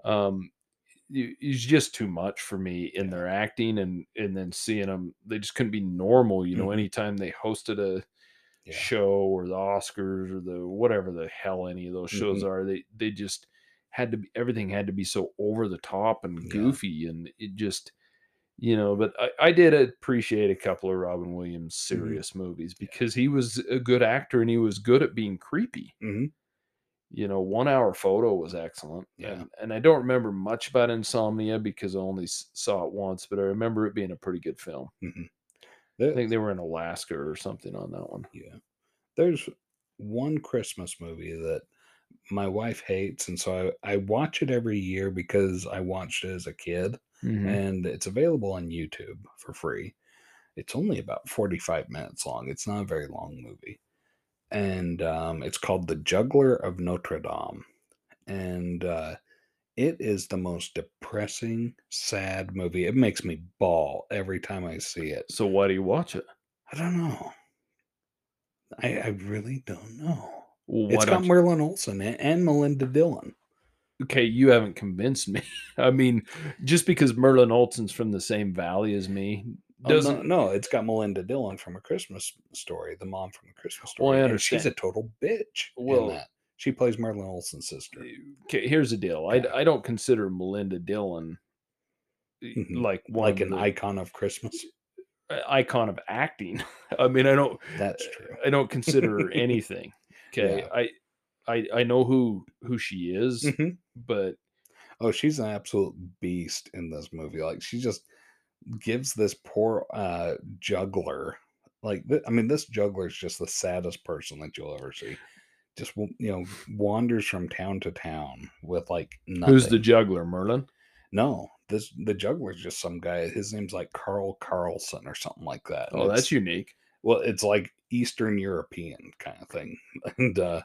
Um, he's just too much for me in their acting, and and then seeing them, they just couldn't be normal. You know, Mhm. anytime they hosted a Yeah. show or the Oscars or the whatever the hell any of those shows Mhm. are, they they just had to be everything had to be so over the top and Yeah. goofy, and it just you know. But I, I did appreciate a couple of Robin Williams Mm-hmm. serious movies because he was a good actor and he was good at being creepy Mhm. You know, one hour photo was excellent. Yeah. And, and I don't remember much about Insomnia because I only saw it once, but I remember it being a pretty good film. I There- think they were in Alaska or something on that one. Yeah. There's one Christmas movie that my wife hates, and so I, I watch it every year because I watched it as a kid, Mhm. and it's available on YouTube for free. It's only about 45 minutes long. It's not a very long movie. And um, it's called The Juggler of Notre Dame. And uh, it is the most depressing, sad movie. It makes me bawl every time I see it. So why do you watch it? I don't know. I, I really don't know. Well, It's got you- Merlin Olsen and, and Melinda Dillon. okay, you haven't convinced me. I mean, just because Merlin Olsen's from the same valley as me Oh, no, doesn't. no, it's got Melinda Dillon from A Christmas Story, the mom from A Christmas Well, I Story. and she's a total bitch Well-. She plays Merlin Olsen's sister. Okay, here's the deal. I, I don't consider Melinda Dillon eh, Mhm. like one Like an the- icon of Christmas. icon of acting. I mean, I don't. That's true. I don't consider her anything. Okay, Yeah. I, I, I know who who she is, Mhm. but Oh, she's an absolute beast in this movie. Like she just gives this poor uh juggler like th- I mean this juggler is just the saddest person that you'll ever see. Just you know wanders from town to town with like nothing. who's the juggler? Merlin. No, this the juggler's just some guy. His name's like Carl Carlson or something like that. and Oh, that's unique. well, it's like Eastern European kind of thing. And uh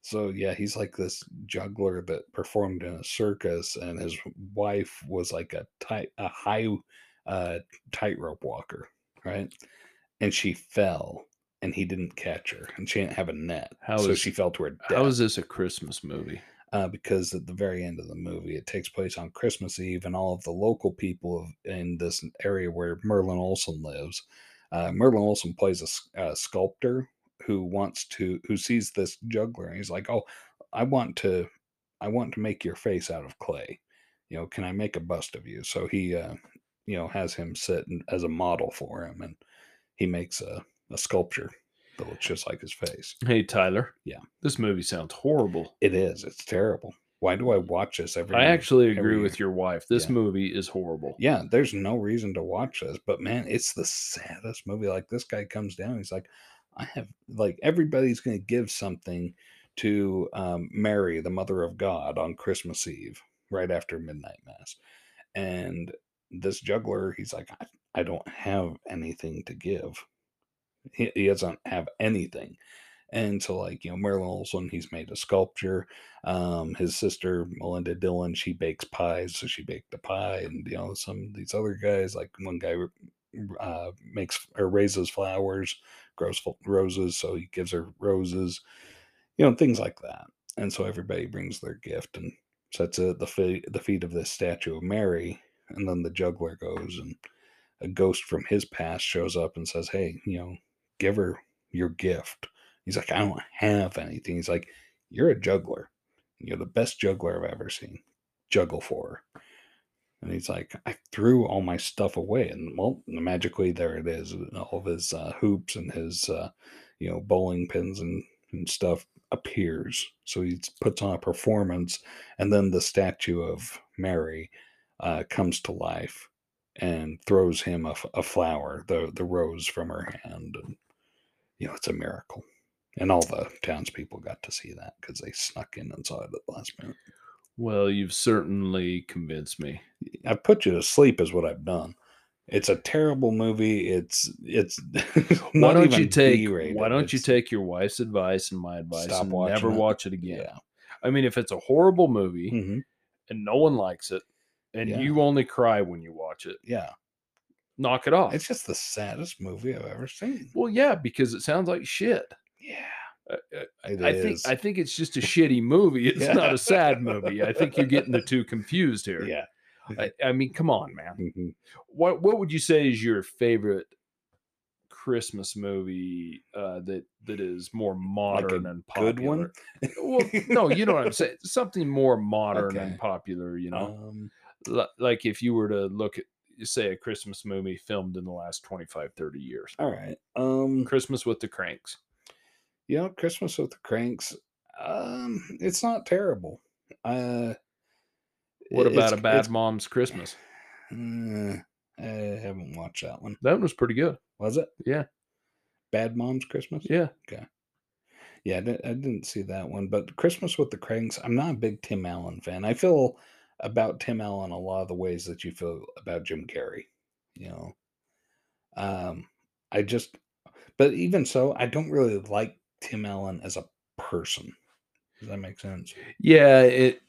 so yeah, he's like this juggler that performed in a circus and his wife was like a tight a high uh tightrope walker, right? And she fell and he didn't catch her and she didn't have a net. How so is- she fell to her death How is this a Christmas movie? uh, because at the very end of the movie, it takes place on Christmas Eve, and all of the local people of, in this area where Merlin Olsen lives, uh, Merlin Olsen plays a sculptor who wants to, who sees this juggler, and he's like, "Oh, I want to, I want to make your face out of clay. You know, can I make a bust of you?" So he, uh, you know, has him sit as a model for him, and he makes a, a sculpture that looks just like his face. Hey, Tyler. Yeah. This movie sounds horrible. It is. It's terrible. Why do I watch this every? I actually agree every with your wife. This Yeah. movie is horrible. Yeah, there's no reason to watch this, but man, it's the saddest movie. Like this guy comes down, he's like, I have like everybody's going to give something to um, Mary, the Mother of God, on Christmas Eve, right after midnight mass, and this juggler, he's like, I, I don't have anything to give. He, he doesn't have anything. And so, like, you know, Merlin Olsen, he's made a sculpture. Um, his sister, Melinda Dillon, she bakes pies. So she baked a pie. And, you know, some of these other guys, like one guy uh, makes or raises flowers, grows roses. So he gives her roses, you know, things like that. And so everybody brings their gift and sets it at the, fe- the feet of this statue of Mary. And then the juggler goes and a ghost from his past shows up and says, Hey, you know, give her your gift. He's like, I don't have anything. He's like, You're a juggler. You're the best juggler I've ever seen. Juggle for her. And he's like, I threw all my stuff away. And well, magically there it is. All of his uh, hoops and his, uh, you know, bowling pins and, and stuff appears. So he puts on a performance. And then the statue of Mary uh, comes to life and throws him a flower, the the rose from her hand, and you know it's a miracle. And all the townspeople got to see that because they snuck in and saw it at the last minute. Well, you've certainly convinced me. I've put you to sleep, is what I've done. It's a terrible movie. It's it's Why don't you take B-rated. why don't you take your wife's advice and my advice and never it. watch it again? Yeah. I mean, if it's a horrible movie hmm and no one likes it and Yeah. you only cry when you watch it, Yeah. knock it off. It's just the saddest movie I've ever seen. well, yeah, because it sounds like shit. Yeah. Uh, uh, It I think. I think it's just a shitty movie. It's Yeah. not a sad movie. I think you're getting the two confused here. Yeah. I, I mean, come on, man. Mhm. What what would you say is your favorite Christmas movie uh, that that is more modern and popular? Good one. Well, no, you know what I'm saying. Something more modern Okay. and popular. You know, Um, like if you were to look at say a Christmas movie filmed in the last 25, 30 years. all right. Um, Christmas with the Cranks. you know, Christmas with the Cranks. Um, it's not terrible. Uh, What about a Bad Mom's Christmas? Uh, I haven't watched that one. That one was pretty good. Was it? Yeah. Bad Mom's Christmas. Yeah. Okay yeah, I didn't see that one. But Christmas with the Cranks, I'm not a big Tim Allen fan. I feel about Tim Allen a lot of the ways that you feel about Jim Carrey. You know, um, I just, but even so, I don't really like Tim Allen as a person. Does that make sense? Yeah. It.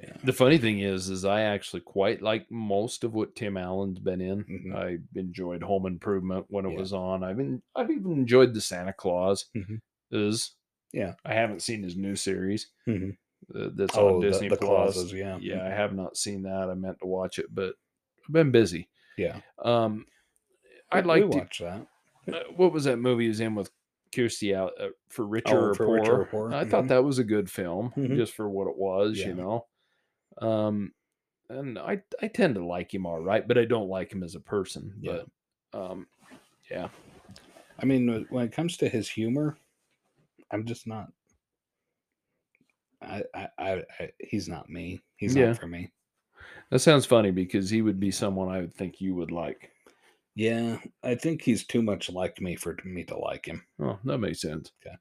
Yeah. The funny thing is, is I actually quite like most of what Tim Allen's been in. Mhm. I enjoyed Home Improvement when it Yeah. was on. I've been I've even enjoyed the Santa Claus. Mhm. Is Yeah. I haven't seen his new series Mhm. Uh, that's Oh, on Disney the Plus. clauses, yeah. Yeah, I have not seen that. I meant to watch it, but I've been busy. Yeah. Um, I'd like we to. watch that. uh, what was that movie he was in with Kirstie out uh, for richer Oh, or For poor? Richer or Poor, I thought mhm. that was a good film, Mhm. just for what it was, Yeah. you know. Um, and I I tend to like him all right, but I don't like him as a person. Yeah. But um, yeah, I mean, when it comes to his humor, I'm just not. I, I, I, I he's not me. He's Yeah. not for me. that sounds funny because he would be someone I would think you would like. Yeah, I think he's too much like me for me to like him. Oh, that makes sense. Okay.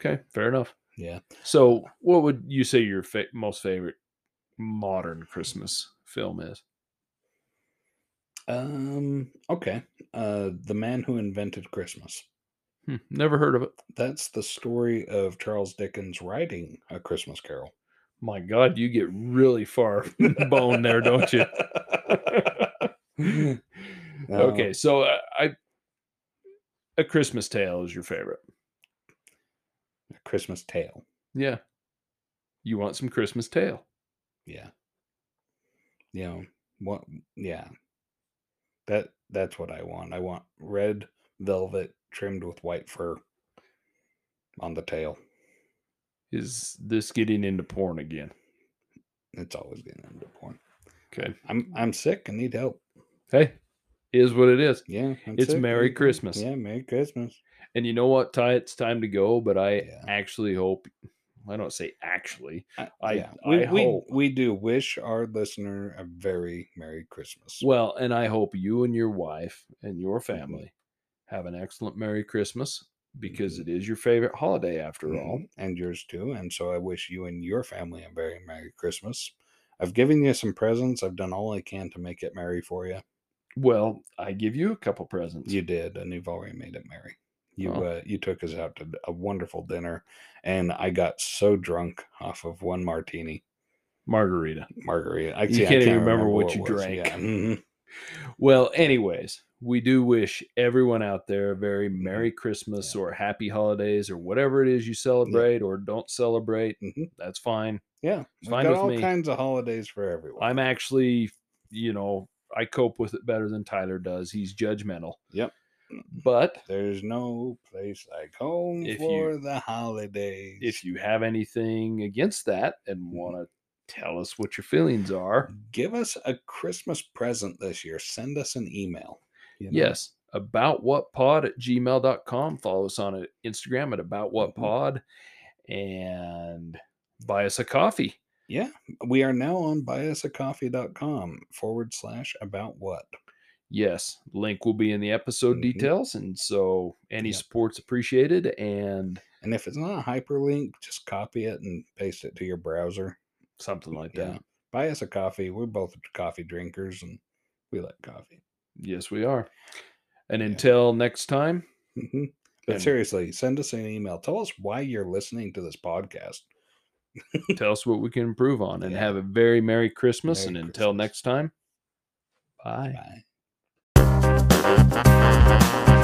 Okay, fair enough. Yeah. So, what would you say your fa- most favorite modern Christmas film is? Um. Okay. Uh, the man who invented Christmas. Hmm, never heard of it. That's the story of Charles Dickens writing a Christmas Carol. My God, you get really far bone there, don't you? okay, so uh, I a Christmas Tale is your favorite. A Christmas Tale. Yeah, you want some Christmas Tale? Yeah. You know what? Yeah. That that's what I want. I want red velvet trimmed with white fur on the tail. Is this getting into porn again? It's always getting into porn. Okay, I'm I'm sick. I need help. hey, is what it is. Yeah. I'm It's sick, Merry. Christmas. Yeah. Merry Christmas. And you know what, Ty? It's time to go. But I Yeah. actually hope. I don't say actually. I- yeah. I we, we, hope. we do wish our listener a very Merry Christmas. Well, and I hope you and your wife and your family have an excellent Merry Christmas because Mhm. it is your favorite holiday after all. Mhm, and yours too. And so I wish you and your family a very Merry Christmas. I've given you some presents. I've done all I can to make it merry for you. Well, I give you a couple presents. You did, and you've already made it merry. You Oh. uh, you took us out to a wonderful dinner, and I got so drunk off of one martini Margarita. margarita. I, You see, I can't even remember what it you drank. Yeah. mhm. Well, anyways, we do wish everyone out there a very Mm-hmm. Merry Christmas or Happy Holidays or whatever it is you celebrate or don't celebrate. Mhm. That's fine. Yeah, It's fine got with all me. kinds of holidays for everyone. I'm actually, you know, I cope with it better than Tyler does. He's judgmental. Yep. But There's no place like home for you- the holidays. if you have anything against that and Mm-hmm. want to tell us what your feelings are, give us a Christmas present this year, send us an email. You know? yes, about what pod at gmail.com. Follow us on Instagram at about what pod and buy us a coffee. Yeah, we are now on buyusacoffee.com forward slash about what. Yes, link will be in the episode Mhm. details, and so any Yep. support's appreciated. And And if it's not a hyperlink, just copy it and paste it to your browser. something like Yeah. that. Buy us a coffee. We're both coffee drinkers and we like coffee. Yes, we are. And Yeah. until next time, hmm But And- seriously, send us an email. Tell us why you're listening to this podcast. tell us what we can improve on, and Yeah. have a very merry Christmas. Merry and until Christmas. next time, bye. Bye.